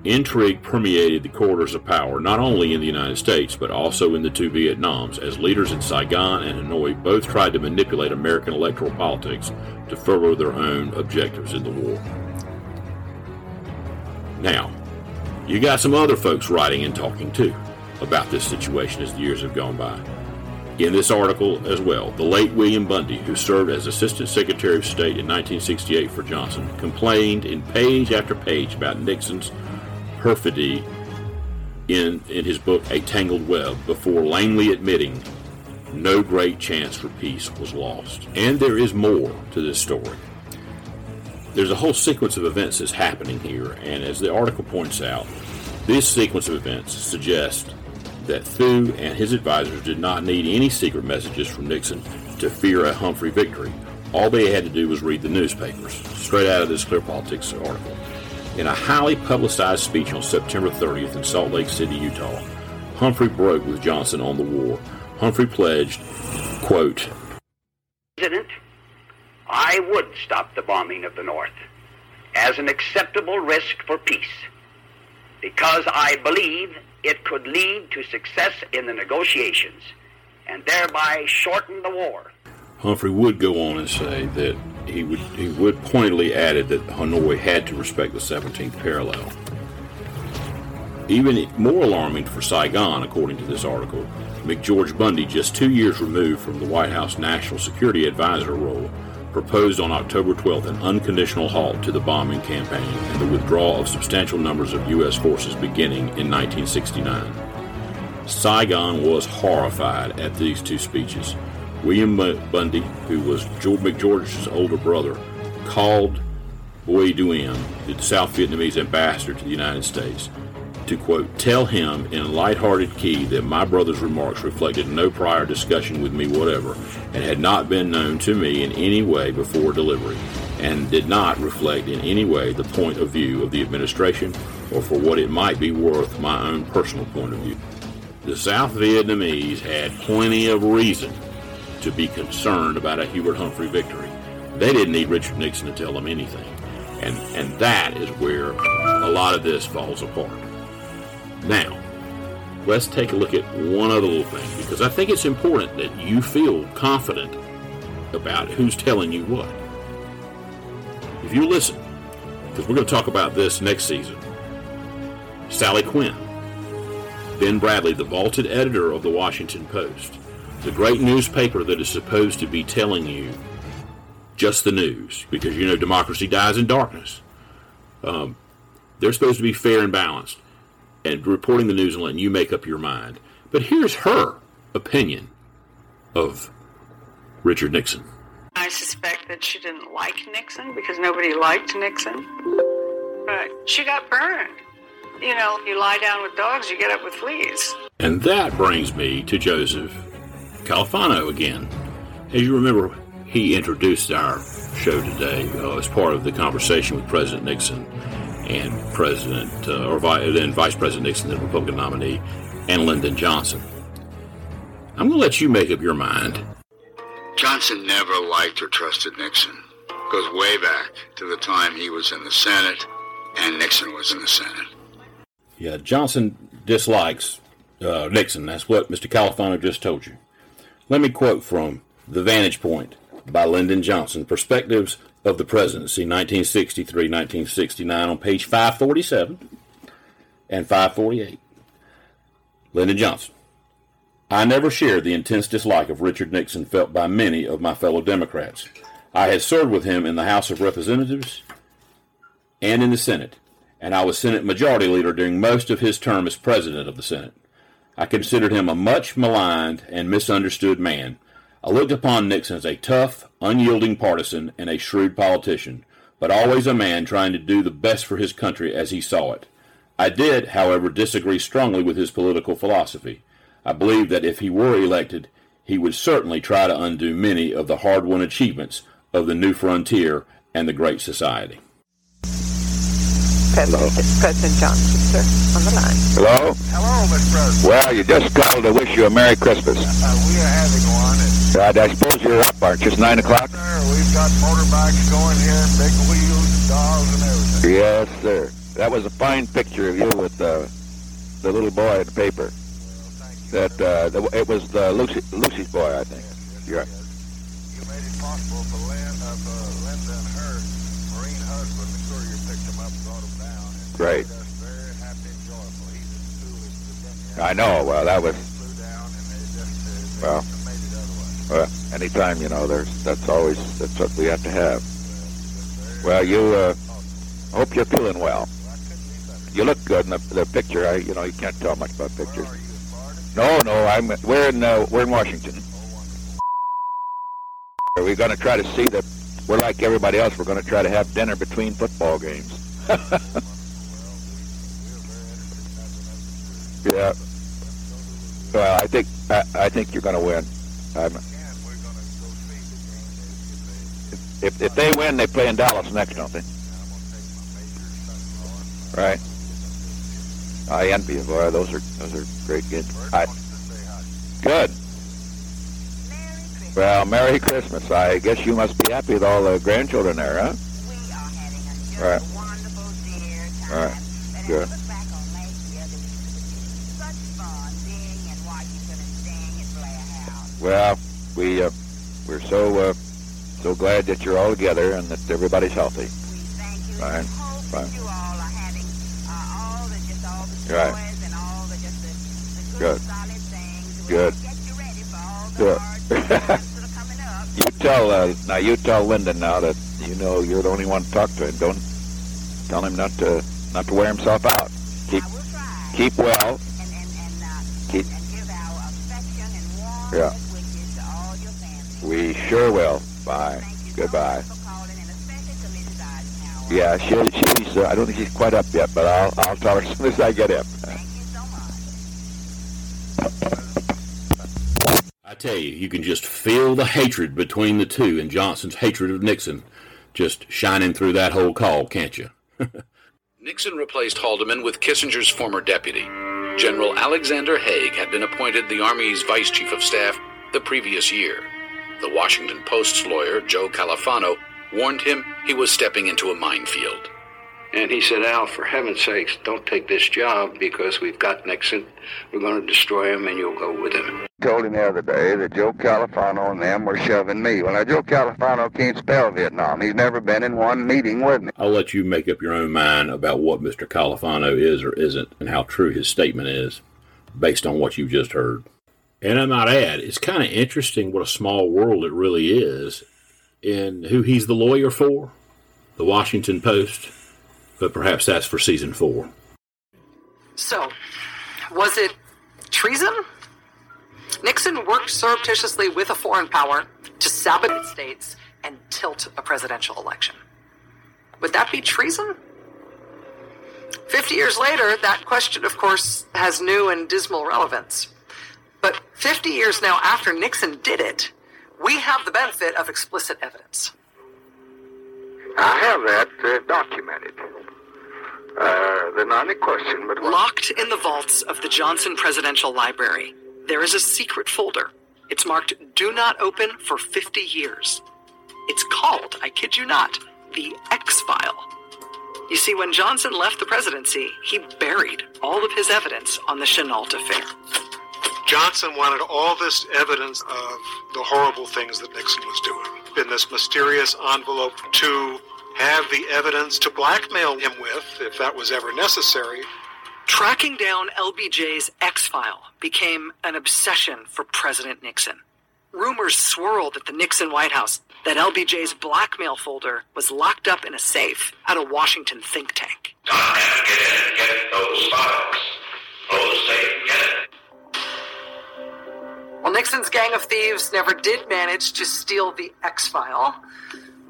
intrigue permeated the corridors of power not only in the United States but also in the two Vietnams, as leaders in Saigon and Hanoi both tried to manipulate American electoral politics to further their own objectives in the war. Now, you got some other folks writing and talking too about this situation as the years have gone by. In this article as well, the late William Bundy, who served as Assistant Secretary of State in 1968 for Johnson, complained in page after page about Nixon's perfidy in, in his book A Tangled Web before lamely admitting no great chance for peace was lost. And there is more to this story. There's a whole sequence of events that's happening here, and as the article points out, this sequence of events suggests that Thieu and his advisors did not need any secret messages from Nixon to fear a Humphrey victory. All they had to do was read the newspapers, straight out of this Clear Politics article. In a highly publicized speech on September 30th in Salt Lake City, Utah, Humphrey broke with Johnson on the war. Humphrey pledged, quote, President, I would stop the bombing of the North as an acceptable risk for peace because I believe it could lead to success in the negotiations and thereby shorten the war. Humphrey would go on and say that he would he would pointedly added that Hanoi had to respect the 17th parallel. Even more alarming for Saigon, according to this article, McGeorge Bundy, just two years removed from the White House National Security Advisor role, proposed on October 12th an unconditional halt to the bombing campaign and the withdrawal of substantial numbers of U.S. forces beginning in 1969. Saigon was horrified at these two speeches. William Bundy, who was George McGeorge's older brother, called Bui Diem, the South Vietnamese ambassador to the United States, to quote, tell him in a light-hearted key that my brother's remarks reflected no prior discussion with me whatever and had not been known to me in any way before delivery and did not reflect in any way the point of view of the administration or for what it might be worth my own personal point of view. The South Vietnamese had plenty of reason to be concerned about a Hubert Humphrey victory. They didn't need Richard Nixon to tell them anything. And, and that is where a lot of this falls apart. Now, let's take a look at one other little thing because I think it's important that you feel confident about who's telling you what. If you listen, because we're going to talk about this next season, Sally Quinn, Ben Bradlee, the vaulted editor of the Washington Post, the great newspaper that is supposed to be telling you just the news, because you know democracy dies in darkness. Um, they're supposed to be fair and balanced and reporting the news and letting you make up your mind. But here's her opinion of Richard Nixon. I suspect that she didn't like Nixon because nobody liked Nixon. But she got burned. You know, you lie down with dogs, you get up with fleas. And that brings me to Joseph Califano again. As you remember, he introduced our show today uh, as part of the conversation with President Nixon and President, uh, or vi- then Vice President Nixon, the Republican nominee, and Lyndon Johnson. I'm going to let you make up your mind. Johnson never liked or trusted Nixon. Goes way back to the time he was in the Senate and Nixon was in the Senate. Yeah, Johnson dislikes uh, Nixon. That's what Mr. Califano just told you. Let me quote from The Vantage Point by Lyndon Johnson Perspectives of the Presidency, 1963 1969, on page 547 and 548. Lyndon Johnson. I never shared the intense dislike of Richard Nixon felt by many of my fellow Democrats. I had served with him in the House of Representatives and in the Senate, and I was Senate Majority Leader during most of his term as President of the Senate. I considered him a much maligned and misunderstood man. I looked upon Nixon as a tough, unyielding partisan and a shrewd politician, but always a man trying to do the best for his country as he saw it. I did, however, disagree strongly with his political philosophy. I believe that if he were elected, he would certainly try to undo many of the hard won achievements of the new frontier and the Great Society. Hello. It's President Johnson, sir, on the line. Hello? Hello, Mr. President. Well, you just called to wish you a Merry Christmas. Uh, we are having one. And, I, I suppose you're up, aren't you? It's 9 o'clock? sir, we've got motorbikes going here, big wheels and dolls and everything. Yes, sir. That was a fine picture of you with uh, the little boy in the paper. Well, That uh, the, it was the Lucy, Lucy's boy, I think. You're right. You made it possible for Lynn, uh, Linda and her Marine husband, the courier picked them up and brought them down. Great. I know. Well, that was well. Well, anytime you know, there's that's always that's what we have to have. Well, you uh, hope you're feeling well. You look good in the, the picture. I, you know, you can't tell much about pictures. No, no, I'm we're in uh, we're in Washington. Are we going to try to see that we're like everybody else? We're going to try to have dinner between football games. yeah. Well, I think I, I think you're going to win. I'm, if if they win, they play in Dallas next, don't they? Right. I envy you, boy. Those are those are great games. I, good. Well, Merry Christmas. I guess you must be happy with all the grandchildren there, huh? Right. Right. Good. Well, we uh, we're so uh, so glad that you're all together and that everybody's healthy. Fine. Fine. Right. Good. Good. Good. you tell uh, now. You tell Lyndon now that you know you're the only one to talk to him. Don't tell him not to not to wear himself out. Keep keep well. Keep. Yeah. We sure will. Bye. Goodbye. Yeah, she, she's. Uh, I don't think she's quite up yet, but I'll I'll tell her as soon as I get him. I tell you, you can just feel the hatred between the two and Johnson's hatred of Nixon just shining through that whole call, can't you? Nixon replaced Haldeman with Kissinger's former deputy. General Alexander Haig had been appointed the Army's vice chief of staff the previous year. The Washington Post's lawyer, Joe Califano, warned him he was stepping into a minefield. And he said, Al, for heaven's sakes, don't take this job because we've got Nixon. We're going to destroy him and you'll go with him. Told him the other day that Joe Califano and them were shoving me. Well, now, Joe Califano can't spell Vietnam. He's never been in one meeting with me. I'll let you make up your own mind about what Mr. Califano is or isn't and how true his statement is based on what you've just heard. And I might add, it's kind of interesting what a small world it really is in who he's the lawyer for, the Washington Post, but perhaps that's for season four. So, was it treason? Nixon worked surreptitiously with a foreign power to sabotage states and tilt a presidential election. Would that be treason? Fifty years later, that question, of course, has new and dismal relevance. But 50 years now after Nixon did it, we have the benefit of explicit evidence. I have that uh, documented. Uh, not any question, but Locked in the vaults of the Johnson Presidential Library, there is a secret folder. It's marked Do Not Open for 50 years. It's called, I kid you not, the X File. You see, when Johnson left the presidency, he buried all of his evidence on the Chennault affair. Johnson wanted all this evidence of the horrible things that Nixon was doing in this mysterious envelope to have the evidence to blackmail him with, if that was ever necessary. Tracking down LBJ's X File became an obsession for President Nixon. Rumors swirled at the Nixon White House that LBJ's blackmail folder was locked up in a safe at a Washington think tank. Get in, get Those files. Those safe, get it. Well, Nixon's gang of thieves never did manage to steal the X File.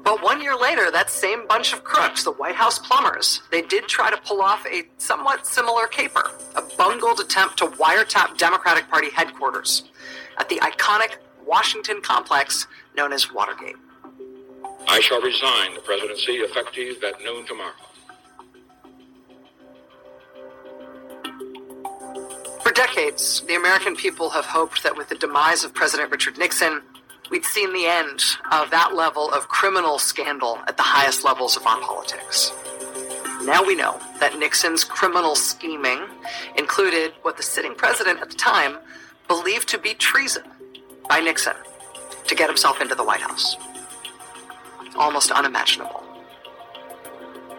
But one year later, that same bunch of crooks, the White House plumbers, they did try to pull off a somewhat similar caper, a bungled attempt to wiretap Democratic Party headquarters at the iconic Washington complex known as Watergate. I shall resign the presidency effective at noon tomorrow. Decades, the American people have hoped that with the demise of President Richard Nixon, we'd seen the end of that level of criminal scandal at the highest levels of our politics. Now we know that Nixon's criminal scheming included what the sitting president at the time believed to be treason by Nixon to get himself into the White House. Almost unimaginable.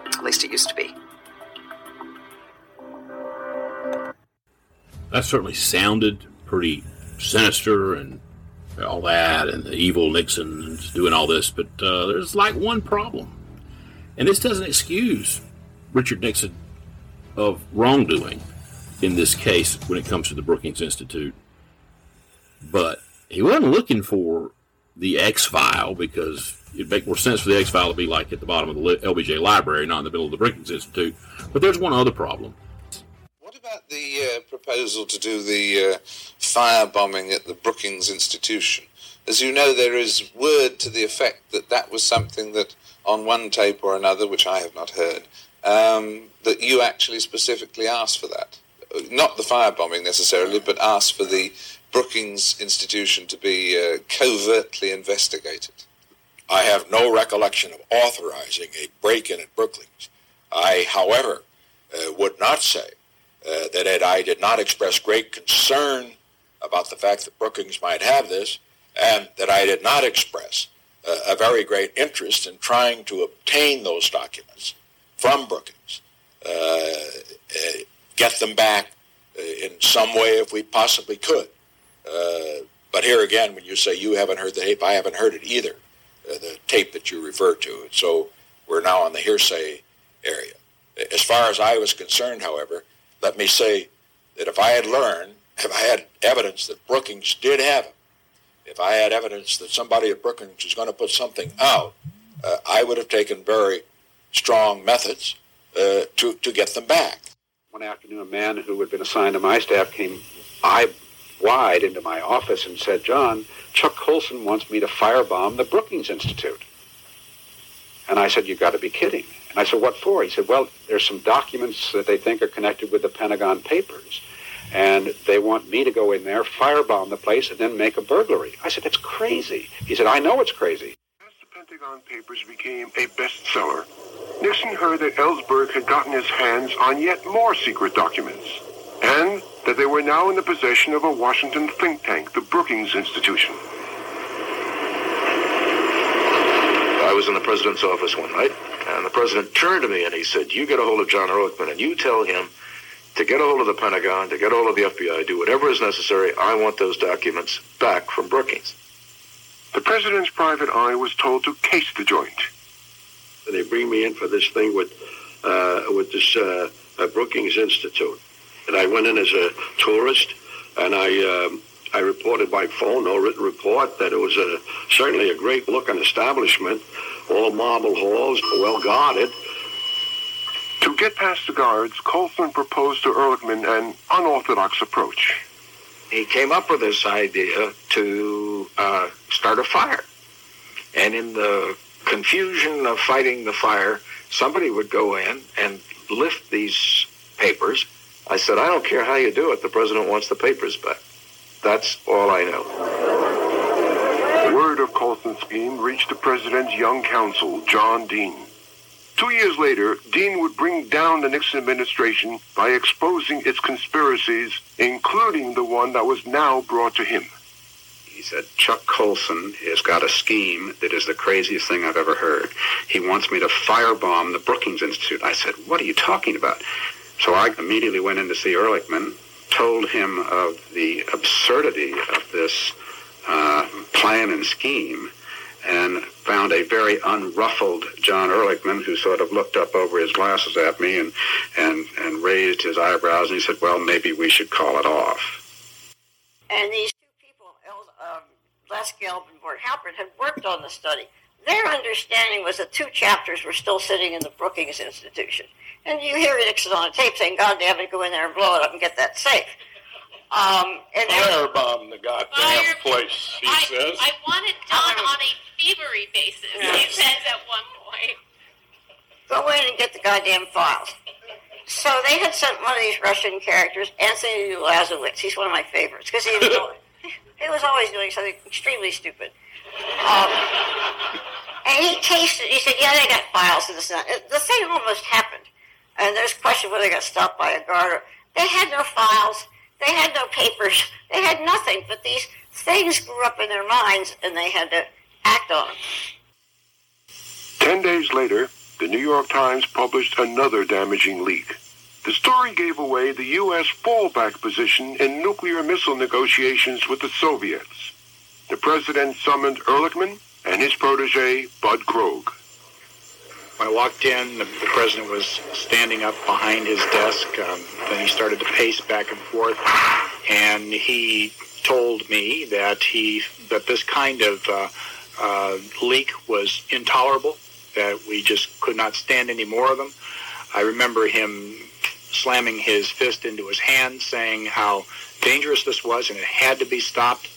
At least it used to be. That certainly sounded pretty sinister and all that, and the evil Nixon doing all this. But uh, there's like one problem, and this doesn't excuse Richard Nixon of wrongdoing in this case when it comes to the Brookings Institute. But he wasn't looking for the X file because it'd make more sense for the X file to be like at the bottom of the LBJ library, not in the middle of the Brookings Institute. But there's one other problem. About the uh, proposal to do the uh, firebombing at the Brookings Institution? As you know, there is word to the effect that that was something that, on one tape or another, which I have not heard, um, that you actually specifically asked for that. Not the firebombing necessarily, but asked for the Brookings Institution to be uh, covertly investigated. I have no recollection of authorizing a break-in at Brookings. I, however, uh, would not say uh, that I did not express great concern about the fact that Brookings might have this, and that I did not express uh, a very great interest in trying to obtain those documents from Brookings, uh, uh, get them back uh, in some way if we possibly could. but here again, when you say you haven't heard the tape, I haven't heard it either, the tape that you refer to. So we're now on the hearsay area. As far as I was concerned, however, let me say that if I had learned, if I had evidence that Brookings did have them, if I had evidence that somebody at Brookings was going to put something out, uh, I would have taken very strong methods uh, to, to get them back. One afternoon, a man who had been assigned to my staff came eye wide into my office and said, John, Chuck Colson wants me to firebomb the Brookings Institute. And I said, you've got to be kidding. And I said, what for? He said, well, there's some documents that they think are connected with the Pentagon Papers. And they want me to go in there, firebomb the place, and then make a burglary. I said, that's crazy. He said, I know it's crazy. As the Pentagon Papers became a bestseller, Nixon heard that Ellsberg had gotten his hands on yet more secret documents, and that they were now in the possession of a Washington think tank, the Brookings Institution. I was in the president's office one night, and the president turned to me and he said, You get a hold of John Ehrlichman and you tell him to get a hold of the Pentagon, to get a hold of the FBI, do whatever is necessary. I want those documents back from Brookings. The president's private eye was told to case the joint. They bring me in for this thing with uh, with this uh, uh, Brookings Institute, and I went in as a tourist, and I um, I reported by phone, no written report, that it was a certainly a great looking establishment, all marble halls, well guarded. To get past the guards, Colson proposed to Ehrlichman an unorthodox approach. He came up with this idea to uh, start a fire. And in the confusion of fighting the fire, somebody would go in and lift these papers. I said, I don't care how you do it. The president wants the papers back. That's all I know. Word of Colson's scheme reached the president's young counsel, John Dean. Two years later, Dean would bring down the Nixon administration by exposing its conspiracies, including the one that was now brought to him. He said, Chuck Colson has got a scheme that is the craziest thing I've ever heard. He wants me to firebomb the Brookings Institute. I said, what are you talking about? So I immediately went in to see Ehrlichman, told him of the absurdity of this uh, plan and scheme, and found a very unruffled John Ehrlichman who sort of looked up over his glasses at me and, and, and raised his eyebrows and he said, well, maybe we should call it off. And these two people, um, Les Gelb and Bert Halpern, had worked on the study. Their understanding was that two chapters were still sitting in the Brookings Institution. And you hear Nixon on a tape saying, God damn it, go in there and blow it up and get that safe. Um, and Firebomb the goddamn Fire- place, he I, says. I want it done on a thievery basis, he says at one point. go in and get the goddamn files. So they had sent one of these Russian characters, Anthony Ulasewicz. He's one of my favorites because he, was always- he was always doing something extremely stupid. Um, and he tasted. He said, "Yeah, they got files and this and that." The thing almost happened, and there's question whether they got stopped by a guard. Or, they had no files. They had no papers. They had nothing. But these things grew up in their minds, and they had to act on them. Ten days later, the New York Times published another damaging leak. The story gave away the U.S. fallback position in nuclear missile negotiations with the Soviets. The president summoned Ehrlichman and his protege, Bud Krogh. When I walked in, the, the president was standing up behind his desk. Um, then he started to pace back and forth, and he told me that he that this kind of uh, uh, leak was intolerable. That we just could not stand any more of them. I remember him slamming his fist into his hand, saying how dangerous this was and it had to be stopped.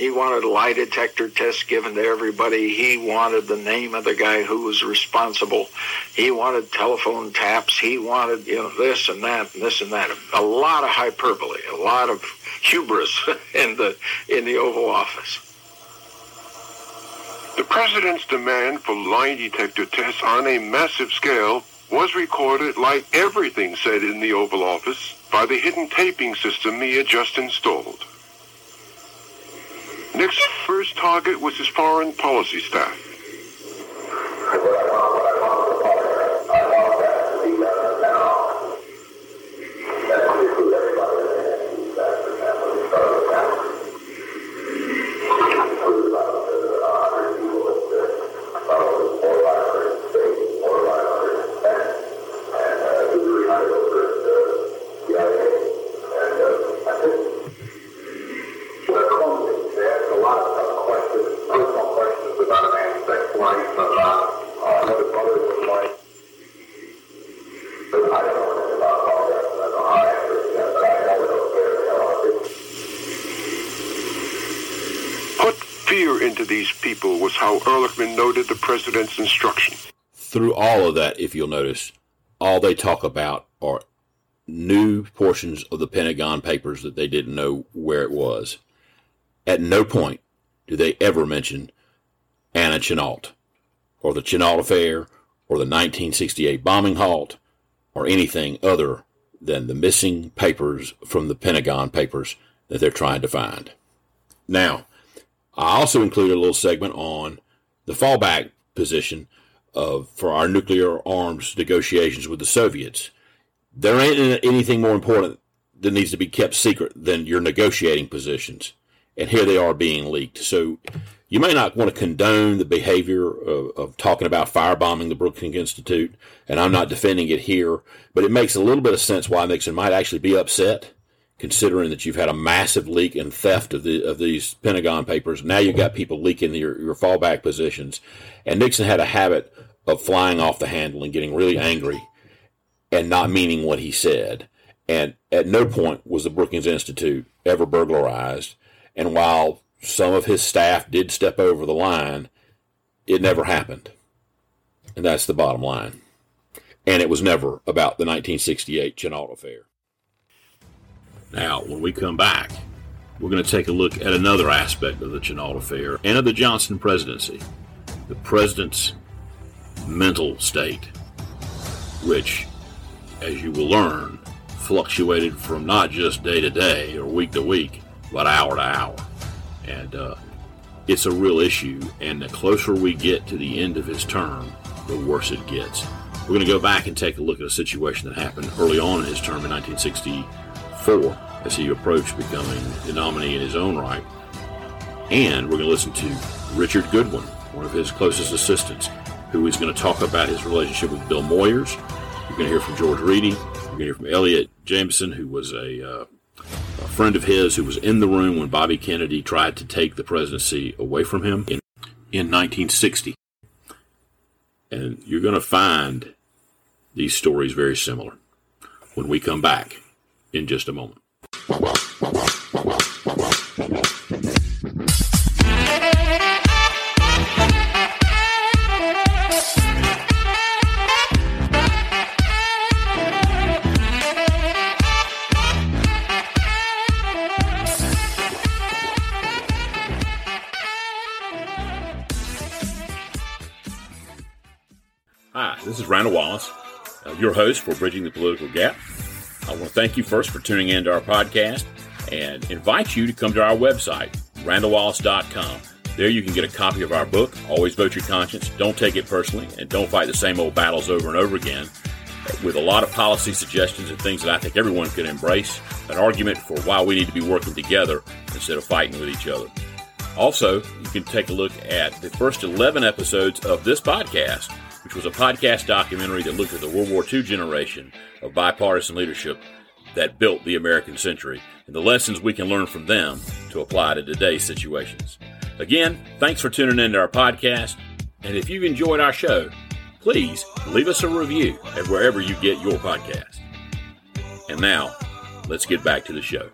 He wanted lie detector tests given to everybody. He wanted the name of the guy who was responsible. He wanted telephone taps. He wanted, you know, this and that and this and that. A lot of hyperbole, a lot of hubris in the in the Oval Office. The president's demand for lie detector tests on a massive scale was recorded like everything said in the Oval Office by the hidden taping system he had just installed. Nixon's first target was his foreign policy staff. People was how Ehrlichman noted the president's instruction. Through all of that, if you'll notice, all they talk about are new portions of the Pentagon Papers that they didn't know where it was. At no point do they ever mention Anna Chennault, or the Chennault affair, or the 1968 bombing halt, or anything other than the missing papers from the Pentagon Papers that they're trying to find. Now, I also included a little segment on the fallback position of for our nuclear arms negotiations with the Soviets. There ain't anything more important that needs to be kept secret than your negotiating positions. And here they are being leaked. So you may not want to condone the behavior of, of talking about firebombing the Brookings Institute, and I'm not defending it here, but it makes a little bit of sense why Nixon might actually be upset considering that you've had a massive leak and theft of the of these Pentagon papers. Now you've got people leaking your, your fallback positions. And Nixon had a habit of flying off the handle and getting really angry and not meaning what he said. And at no point was the Brookings Institute ever burglarized. And while some of his staff did step over the line, it never happened. And that's the bottom line. And it was never about the 1968 Chennault affair. Now, when we come back, we're going to take a look at another aspect of the Chennault affair and of the Johnson presidency the president's mental state, which, as you will learn, fluctuated from not just day to day or week to week, but hour to hour. And uh, it's a real issue, and the closer we get to the end of his term, the worse it gets. We're going to go back and take a look at a situation that happened early on in his term in 1964 as he approached becoming the nominee in his own right. And we're going to listen to Richard Goodwin, one of his closest assistants, who is going to talk about his relationship with Bill Moyers. You're going to hear from George Reedy. You're going to hear from Elliot Jameson, who was a, uh, a friend of his who was in the room when Bobby Kennedy tried to take the presidency away from him in, in 1960. And you're going to find these stories very similar when we come back in just a moment. Hi, this is Randall Wallace, uh, your host for Bridging the Political Gap. I want to thank you first for tuning in to our podcast and invite you to come to our website, randallwallace.com. There you can get a copy of our book, Always Vote Your Conscience, Don't Take It Personally, and Don't Fight the Same Old Battles Over and Over Again. with a lot of policy suggestions and things that I think everyone can embrace. An argument for why we need to be working together instead of fighting with each other. Also, you can take a look at the first 11 episodes of this podcast, which was a podcast documentary that looked at the World War II generation of bipartisan leadership that built the American century and the lessons we can learn from them to apply to today's situations. Again, thanks for tuning in to our podcast. And if you've enjoyed our show, please leave us a review at wherever you get your podcast. And now, let's get back to the show.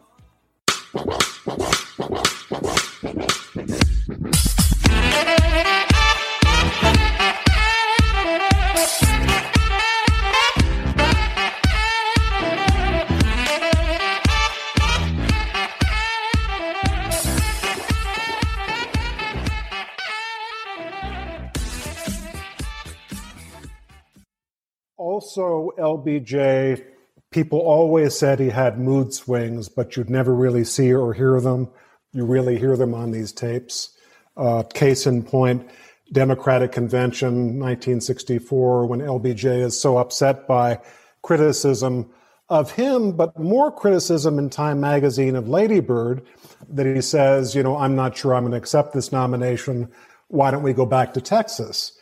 Also, LBJ, people always said he had mood swings, but you'd never really see or hear them. You really hear them on these tapes. Uh, case in point, Democratic Convention 1964, when LBJ is so upset by criticism of him, but more criticism in Time magazine of Lady Bird, that he says, you know, I'm not sure I'm going to accept this nomination. Why don't we go back to Texas?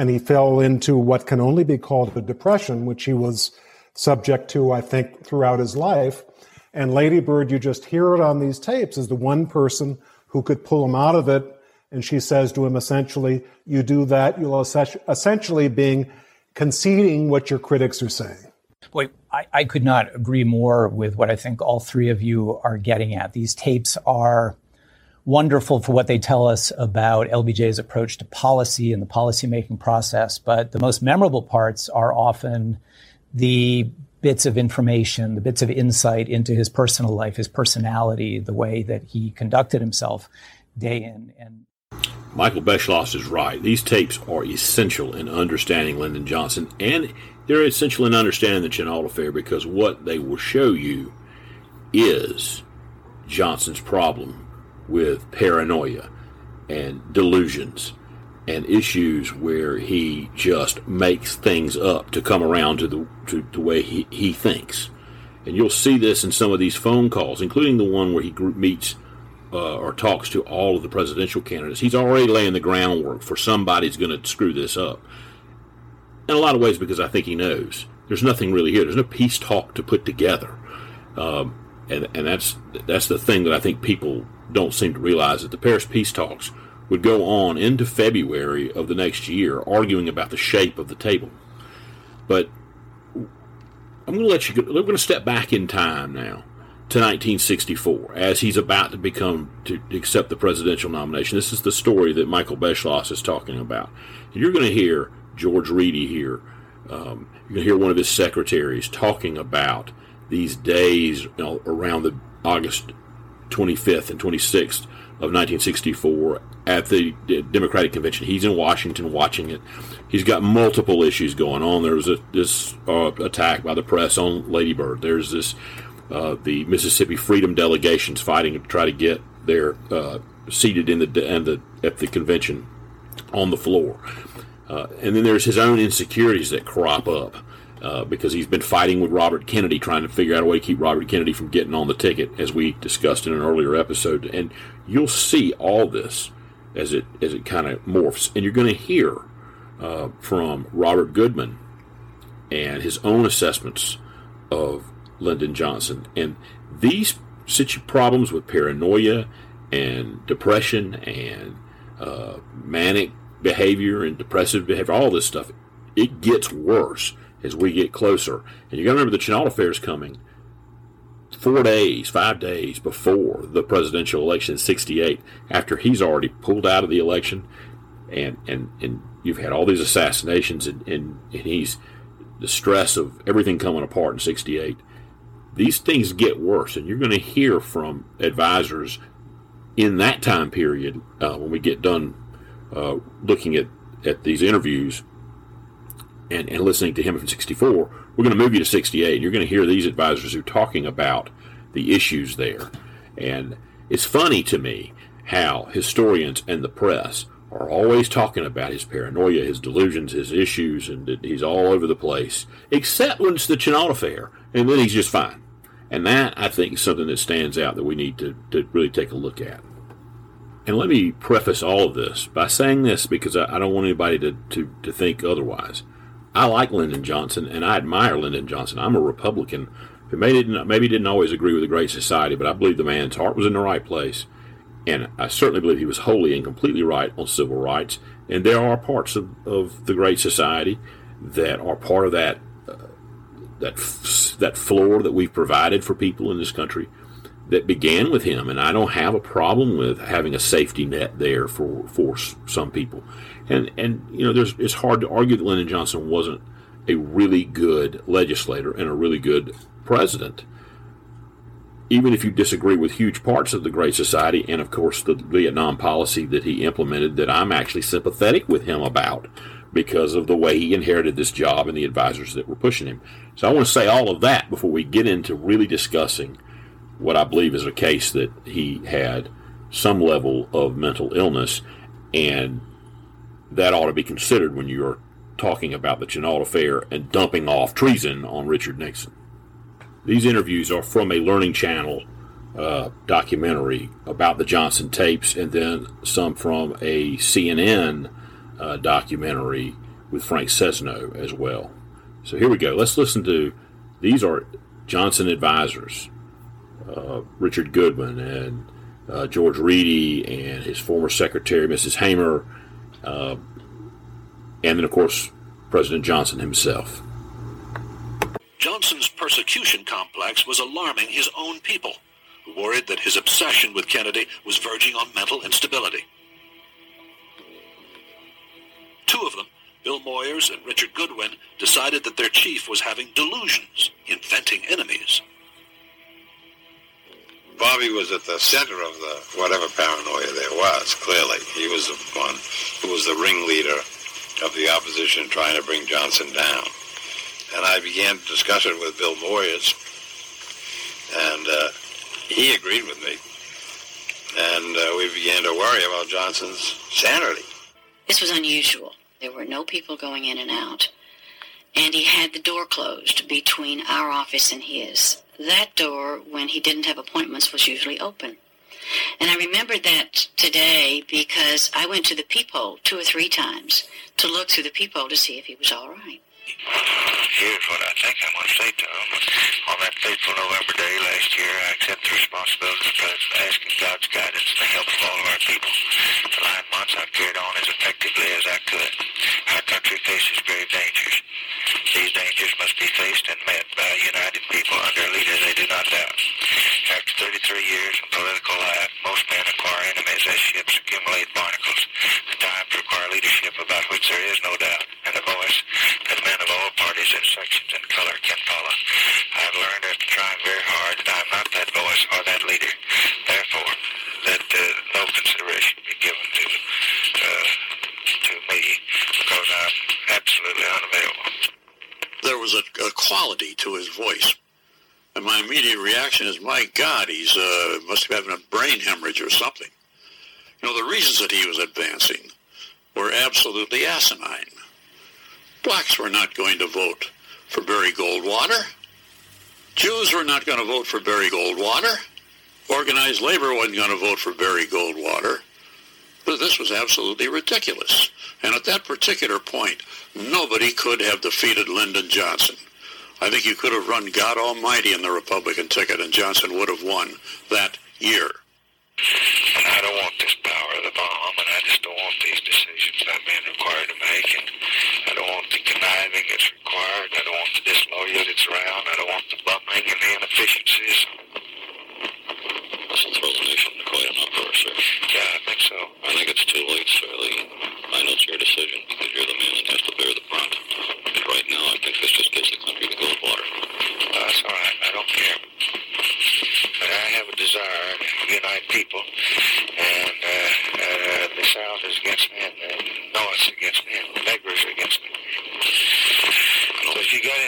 And he fell into what can only be called a depression, which he was subject to, I think, throughout his life. And Lady Bird, you just hear it on these tapes, is the one person who could pull him out of it. And she says to him essentially, You do that, you'll essentially being conceding what your critics are saying. Boy, I, I, could not agree more with what I think all three of you are getting at. These tapes are wonderful for what they tell us about LBJ's approach to policy and the policymaking process, but the most memorable parts are often the bits of information, the bits of insight into his personal life, his personality, the way that he conducted himself day in and Michael Beschloss is right. These tapes are essential in understanding Lyndon Johnson, and they're essential in understanding the Chennault affair because what they will show you is Johnson's problem with paranoia and delusions and issues where he just makes things up to come around to the to the way he, he thinks. And you'll see this in some of these phone calls, including the one where he meets uh, or talks to all of the presidential candidates. He's already laying the groundwork for somebody's going to screw this up. In a lot of ways, because I think he knows there's nothing really here. There's no peace talk to put together, um, and and that's that's the thing that I think people don't seem to realize that the Paris peace talks would go on into February of the next year, arguing about the shape of the table. But I'm going to let you. Go, we're going to step back in time now to 1964 as he's about to become to accept the presidential nomination. This is the story that Michael Beschloss is talking about. And you're going to hear George Reedy here. Um, you're going to hear one of his secretaries talking about these days you know, around the August 25th and 26th of 1964 at the Democratic Convention. He's in Washington watching it. He's got multiple issues going on. There was a, this uh, attack by the press on Lady Bird. There's this uh, the Mississippi Freedom delegations fighting to try to get their uh, seated in the, in the at the convention on the floor. Uh, and then there's his own insecurities that crop up uh, because he's been fighting with Robert Kennedy, trying to figure out a way to keep Robert Kennedy from getting on the ticket, as we discussed in an earlier episode. And you'll see all this as it as it kind of morphs, and you're going to hear uh, from Robert Goodman and his own assessments of Lyndon Johnson. And these situ- problems with paranoia and depression and uh, manic behavior and depressive behavior, all this stuff, it gets worse as we get closer. And you got to remember the Chennault affair is coming four days, five days before the presidential election in '68, after he's already pulled out of the election, and and and you've had all these assassinations, and and, and he's the stress of everything coming apart in '68 these things get worse, and you're going to hear from advisors in that time period uh, when we get done uh, looking at, at these interviews and, and listening to him from 64. We're going to move you to 68, and you're going to hear these advisors who are talking about the issues there. And it's funny to me how historians and the press are always talking about his paranoia, his delusions, his issues, and he's all over the place, except when it's the Chennault affair, and then he's just fine. And that, I think, is something that stands out that we need to, to really take a look at. And let me preface all of this by saying this because I, I don't want anybody to, to, to think otherwise. I like Lyndon Johnson and I admire Lyndon Johnson. I'm a Republican who maybe didn't, didn't always agree with the Great Society, but I believe the man's heart was in the right place. And I certainly believe he was wholly and completely right on civil rights. And there are parts of, of the Great Society that are part of that uh, that that floor that we've provided for people in this country that began with him, and I don't have a problem with having a safety net there for for some people. And and you know, there's it's hard to argue that Lyndon Johnson wasn't a really good legislator and a really good president. Even if you disagree with huge parts of the Great Society and, of course, the Vietnam policy that he implemented, that I'm actually sympathetic with him about because of the way he inherited this job and the advisors that were pushing him. So I want to say all of that before we get into really discussing what I believe is a case that he had some level of mental illness, and that ought to be considered when you're talking about the Chennault affair and dumping off treason on Richard Nixon. These interviews are from a Learning Channel uh, documentary about the Johnson tapes, and then some from a CNN uh, documentary with Frank Sesno as well. So here we go. Let's listen to these are Johnson advisors uh, Richard Goodman and uh, George Reedy and his former secretary, Mrs. Fehmer, uh, and then, of course, President Johnson himself. Johnson's persecution complex was alarming his own people, who worried that his obsession with Kennedy was verging on mental instability. Two of them, Bill Moyers and Richard Goodwin, decided that their chief was having delusions, inventing enemies. Bobby was at the center of the whatever paranoia there was. Clearly, he was the one who was the ringleader of the opposition trying to bring Johnson down. And I began to discuss it with Bill Moyers, and uh, he agreed with me. And uh, we began to worry about Johnson's sanity. This was unusual. There were no people going in and out. And he had the door closed between our office and his that door, when he didn't have appointments, was usually open. And I remembered that today because I went to the peephole two or three times to look through the peephole to see if he was all right. Here's what I think I'm going to say to him. On that fateful November day last year, I accept the responsibility of President asking God's guidance and the help of all of our people. For nine months, I've carried on as effectively as I could. Our country faces grave dangers. These dangers must be faced and met by a united people under a leader they do not doubt. After 33 years in political life, most men acquire enemies as ships accumulate barnacles. The times require leadership about which there is no doubt, and a voice that men of all parties and sections and color can follow. I've learned after trying very hard that I'm not that voice or that leader. Therefore, that uh, no consideration be given to uh, to me because I'm absolutely unavailable. There was a, a quality to his voice. And my immediate reaction is, my God, he's uh, must be having a brain hemorrhage or something. You know, the reasons that he was advancing were absolutely asinine. Blacks were not going to vote for Barry Goldwater. Jews were not going to vote for Barry Goldwater. Organized labor wasn't going to vote for Barry Goldwater. But this was absolutely ridiculous. And at that particular point, nobody could have defeated Lyndon Johnson. I think you could have run God Almighty in the Republican ticket, and Johnson would have won that year. And I don't want this power of the bomb, and I just don't want these decisions I'm being required to make, and I don't want the conniving that's required, I don't want the disloyalty that's around, I don't want the bumming and the inefficiencies. This will throw the nation into quite an uproar, sir. Yeah, I think so. I think it's too late, sir. Lee. I know it's your decision because you're the man that has to bear the brunt. But right now, I think this just gives the country the Goldwater. Uh, that's all right. I don't care. But I have a desire to unite people, and uh, uh, the South is against me, and the North is against me, and the beggars are against me. So if you got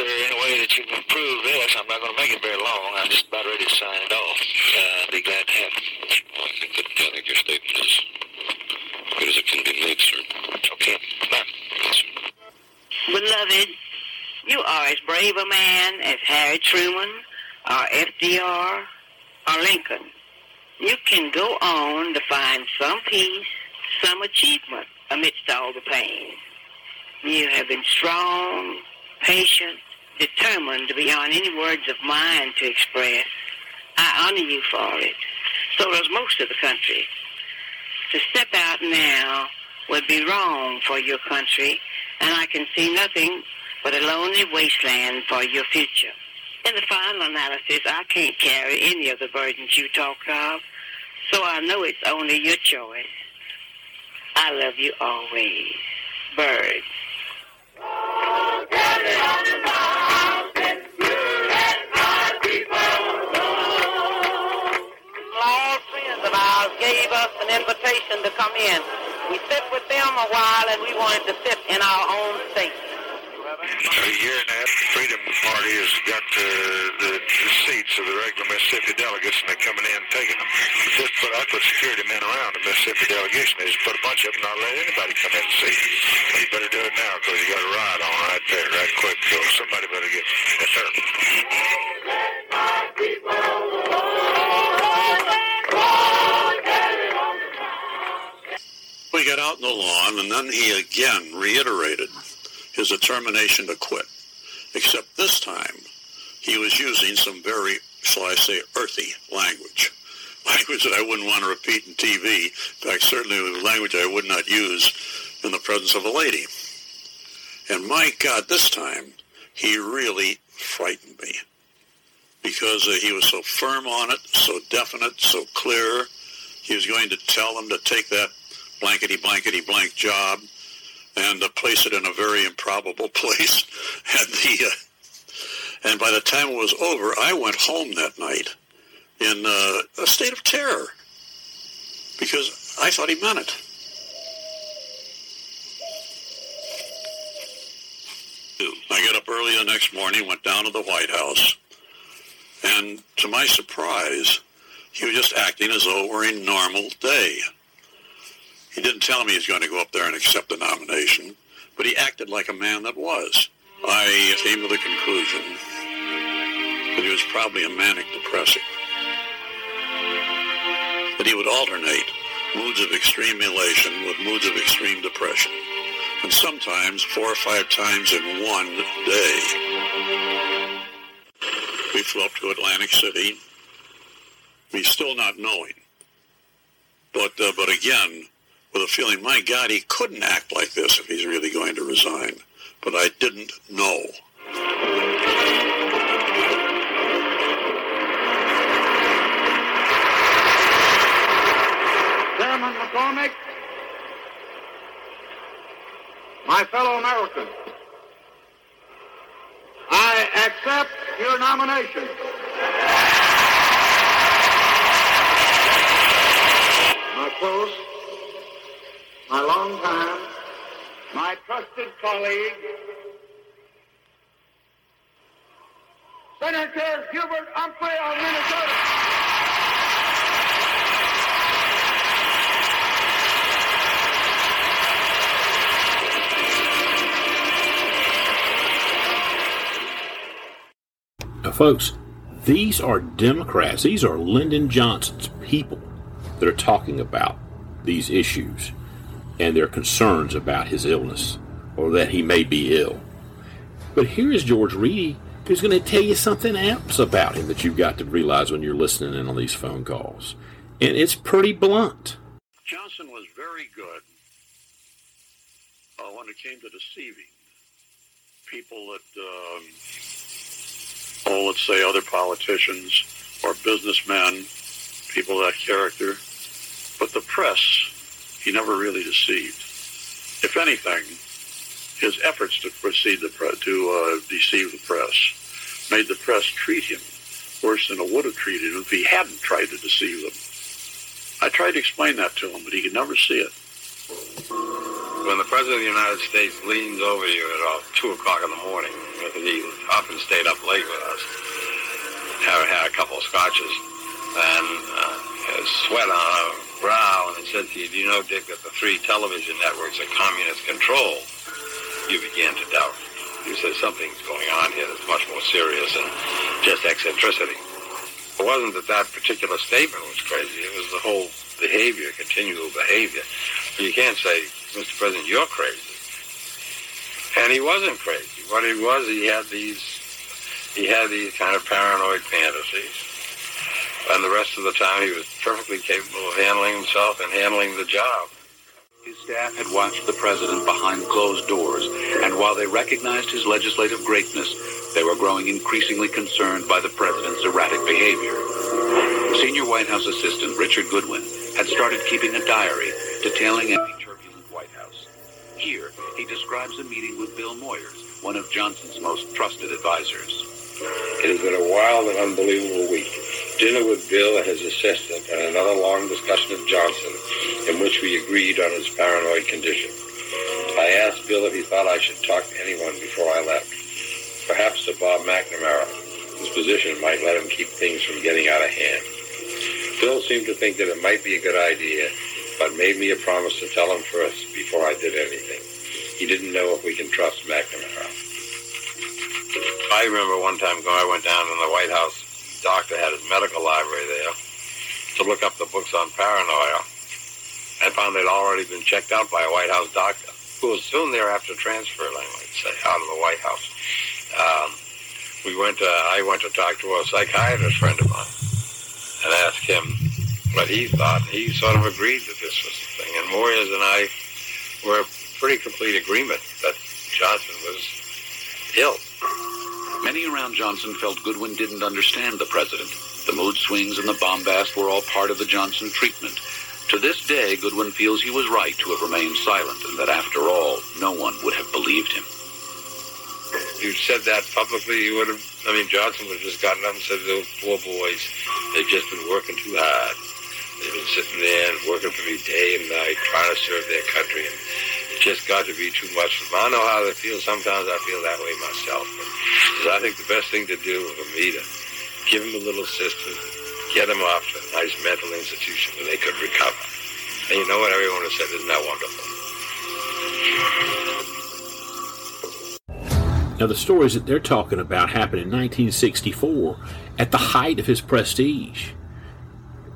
any thoughts any way that you can improve this, I'm not going to make it very long. I'm just about ready to sign it off. Uh, I'd be glad to have it. Well, I think that I think your statement is as good as as it can be made, sir. Okay. Bye. Beloved, you are as brave a man as Harry Truman or FDR or Lincoln. You can go on to find some peace, some achievement amidst all the pain. You have been strong, patient, determined beyond any words of mine to express. I honor you for it. So does most of the country. To step out now would be wrong for your country, and I can see nothing but a lonely wasteland for your future. In the final analysis, I can't carry any of the burdens you talk of, so I know it's only your choice. I love you always. Birds. Us an invitation to come in. We sit with them a while and we wanted to sit in our own state. A year and a half, the Freedom Party has got the, the, the seats of the regular Mississippi delegates, and they're coming in and taking them. Just put, I put security men around the Mississippi delegation. They just put a bunch of them, not let anybody come in and see. You better do it now, because you got a ride on right there, right quick. So somebody better get, yes, sir. Got out in the lawn, and then he again reiterated his determination to quit. Except this time, he was using some very, shall I say, earthy language. Language that I wouldn't want to repeat in TV. In fact, certainly language I would not use in the presence of a lady. And my God, this time, he really frightened me because uh, he was so firm on it, so definite, so clear. He was going to tell them to take that blankety blankety blank job and uh, place it in a very improbable place. And the uh, and by the time it was over, I went home that night in uh, a state of terror because I thought he meant it. I got up early the next morning, went down to the White House, and to my surprise, he was just acting as though it were a normal day. He didn't tell me he was going to go up there and accept the nomination, but he acted like a man that was. I came to the conclusion that he was probably a manic depressive. That he would alternate moods of extreme elation with moods of extreme depression. And sometimes four or five times in one day. We flew up to Atlantic City. Me still not knowing. But, uh, but again, with a feeling, my God, he couldn't act like this if he's really going to resign. But I didn't know. Chairman McCormack, my fellow Americans, I accept your nomination. My close, my long time, my trusted colleague, Senator Hubert Humphrey of Minnesota. Now, folks, these are Democrats. These are Lyndon Johnson's people that are talking about these issues and their concerns about his illness or that he may be ill. But here is George Reedy who's going to tell you something else about him that you've got to realize when you're listening in on these phone calls. And it's pretty blunt. Johnson was very good uh, when it came to deceiving people that, um, oh, let's say other politicians or businessmen, people of that character. But the press, he never really deceived. If anything, his efforts to the pre- to uh, deceive the press made the press treat him worse than it would have treated him if he hadn't tried to deceive them. I tried to explain that to him, but he could never see it. When the President of the United States leans over you at about 2 o'clock in the morning, because he often stayed up late with us, having had a couple of scotches, and uh, his sweat on brow and said to you, do you know, Dick, that the three television networks are communist controlled? You began to doubt. You said something's going on here that's much more serious than just eccentricity. It wasn't that that particular statement was crazy. It was the whole behavior, continual behavior. You can't say, Mr. President, you're crazy. And he wasn't crazy. What he was, he had these, he had these kind of paranoid fantasies. And the rest of the time, he was perfectly capable of handling himself and handling the job. His staff had watched the president behind closed doors, and while they recognized his legislative greatness, they were growing increasingly concerned by the president's erratic behavior. Senior White House assistant Richard Goodwin had started keeping a diary detailing any turbulent White House. Here, he describes a meeting with Bill Moyers, one of Johnson's most trusted advisors. It has been a wild and unbelievable week. Dinner with Bill and his assistant, and another long discussion of Johnson, in which we agreed on his paranoid condition. I asked Bill if he thought I should talk to anyone before I left. Perhaps to Bob McNamara, whose position might let him keep things from getting out of hand. Bill seemed to think that it might be a good idea, but made me a promise to tell him first before I did anything. He didn't know if we can trust McNamara. I remember one time I went down in the White House. Doctor had his medical library there to look up the books on paranoia. I found they'd already been checked out by a White House doctor who was soon thereafter transferred, I might say, out of the White House. Um, we went. To, I went to talk to a psychiatrist friend of mine and asked him what he thought. He sort of agreed that this was the thing. And Moyers and I were pretty complete agreement that Johnson was ill. Many around Johnson felt Goodwin didn't understand the president. The mood swings and the bombast were all part of the Johnson treatment. To this day, Goodwin feels he was right to have remained silent and that after all, no one would have believed him. If you said that publicly, you would have. I mean, Johnson would have just gotten up and said, "Those poor boys, they've just been working too hard. They've been sitting there and working for me day and night, trying to serve their country, and just got to be too much for them. I know how they feel. Sometimes I feel that way myself. But I think the best thing to do for me to give them a little assistance, get them off to a nice mental institution where they could recover. And you know what? Everyone has said, isn't that wonderful? Now, the stories that they're talking about happened in 1964 at the height of his prestige.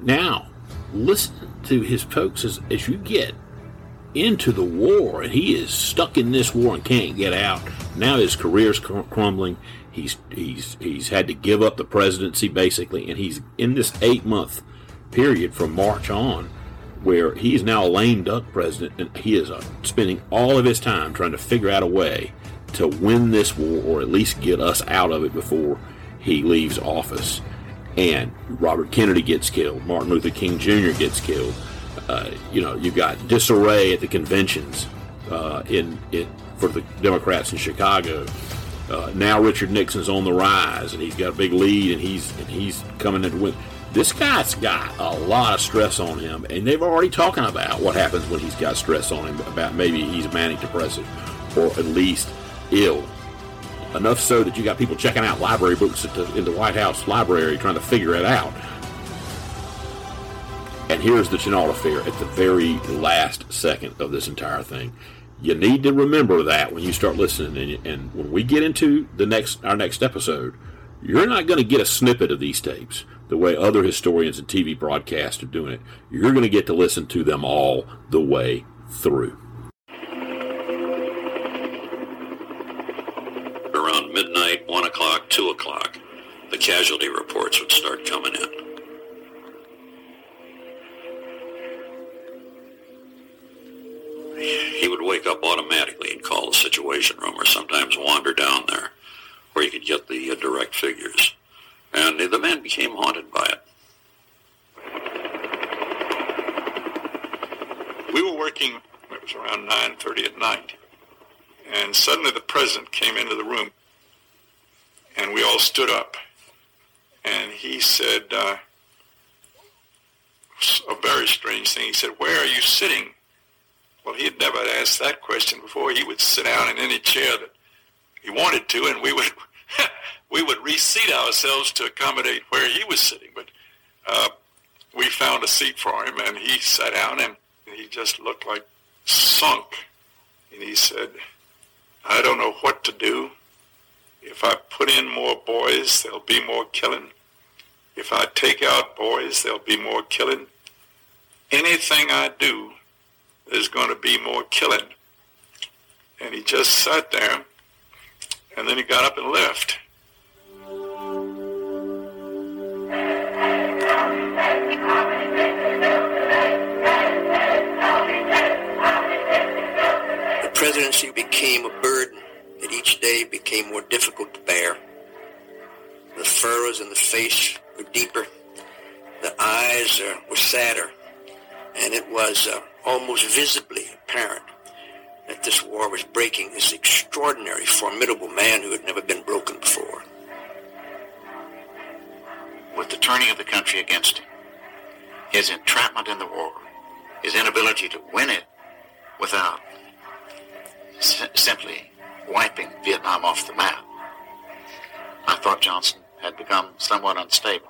Now, listen to his folks as, as you get into the war, and he is stuck in this war and can't get out. Now his career's crumbling. He's he's he's had to give up the presidency basically, and he's in this eight month period from March on, where he is now a lame duck president, and he is uh, spending all of his time trying to figure out a way to win this war, or at least get us out of it before he leaves office. And Robert Kennedy gets killed. Martin Luther King Jr. gets killed. Uh, you know, you've got disarray at the conventions uh, in, in for the Democrats in Chicago. Uh, now Richard Nixon's on the rise, and he's got a big lead, and he's and he's coming in to win. This guy's got a lot of stress on him, and they've already talking about what happens when he's got stress on him. About maybe he's manic depressive, or at least ill. Enough so that you got people checking out library books the, in the White House library trying to figure it out. And here's the Chennault affair at the very last second of this entire thing. You need to remember that when you start listening, and, and when we get into the next our next episode, you're not going to get a snippet of these tapes the way other historians and TV broadcasts are doing it. You're going to get to listen to them all the way through. Around midnight, 1 o'clock, 2 o'clock, the casualty reports would start coming in. He would wake up automatically and call the Situation Room or sometimes wander down there where he could get the uh, direct figures. And the man became haunted by it. We were working, it was around 9.30 at night, and suddenly the president came into the room, and we all stood up, and he said uh, a very strange thing. He said, where are you sitting? Well, he had never asked that question before. He would sit down in any chair that he wanted to, and we would we would reseat ourselves to accommodate where he was sitting. But uh, we found a seat for him, and he sat down, and he just looked like sunk. And he said, I don't know what to do. If I put in more boys, there'll be more killing. If I take out boys, there'll be more killing. Anything I do, there's going to be more killing. And he just sat there, and then he got up and left. The presidency became a burden that each day became more difficult to bear. The furrows in the face were deeper. The eyes uh, were sadder. And it was uh, almost visibly apparent that this war was breaking this extraordinary, formidable man who had never been broken before. With the turning of the country against him, his entrapment in the war, his inability to win it without s- simply wiping Vietnam off the map, I thought Johnson had become somewhat unstable.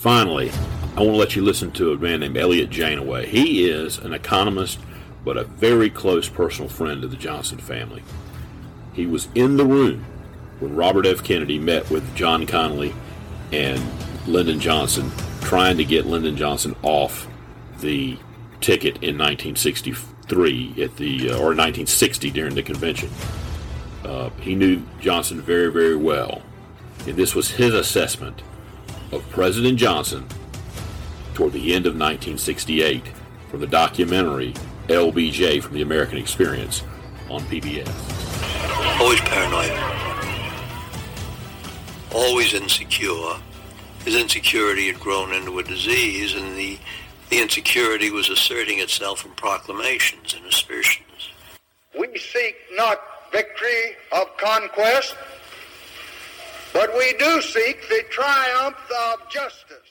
Finally, I want to let you listen to a man named Eliot Janeway. He is an economist, but a very close personal friend of the Johnson family. He was in the room when Robert F. Kennedy met with John Connally and Lyndon Johnson, trying to get Lyndon Johnson off the ticket in 1963 at the uh, or 1960 during the convention. Uh, he knew Johnson very, very well, and this was his assessment of President Johnson toward the end of 1968 from the documentary LBJ from the American Experience on PBS. Always paranoid. Always insecure. His insecurity had grown into a disease, and the, the insecurity was asserting itself in proclamations and assertions. We seek not victory of conquest, but we do seek the triumph of justice.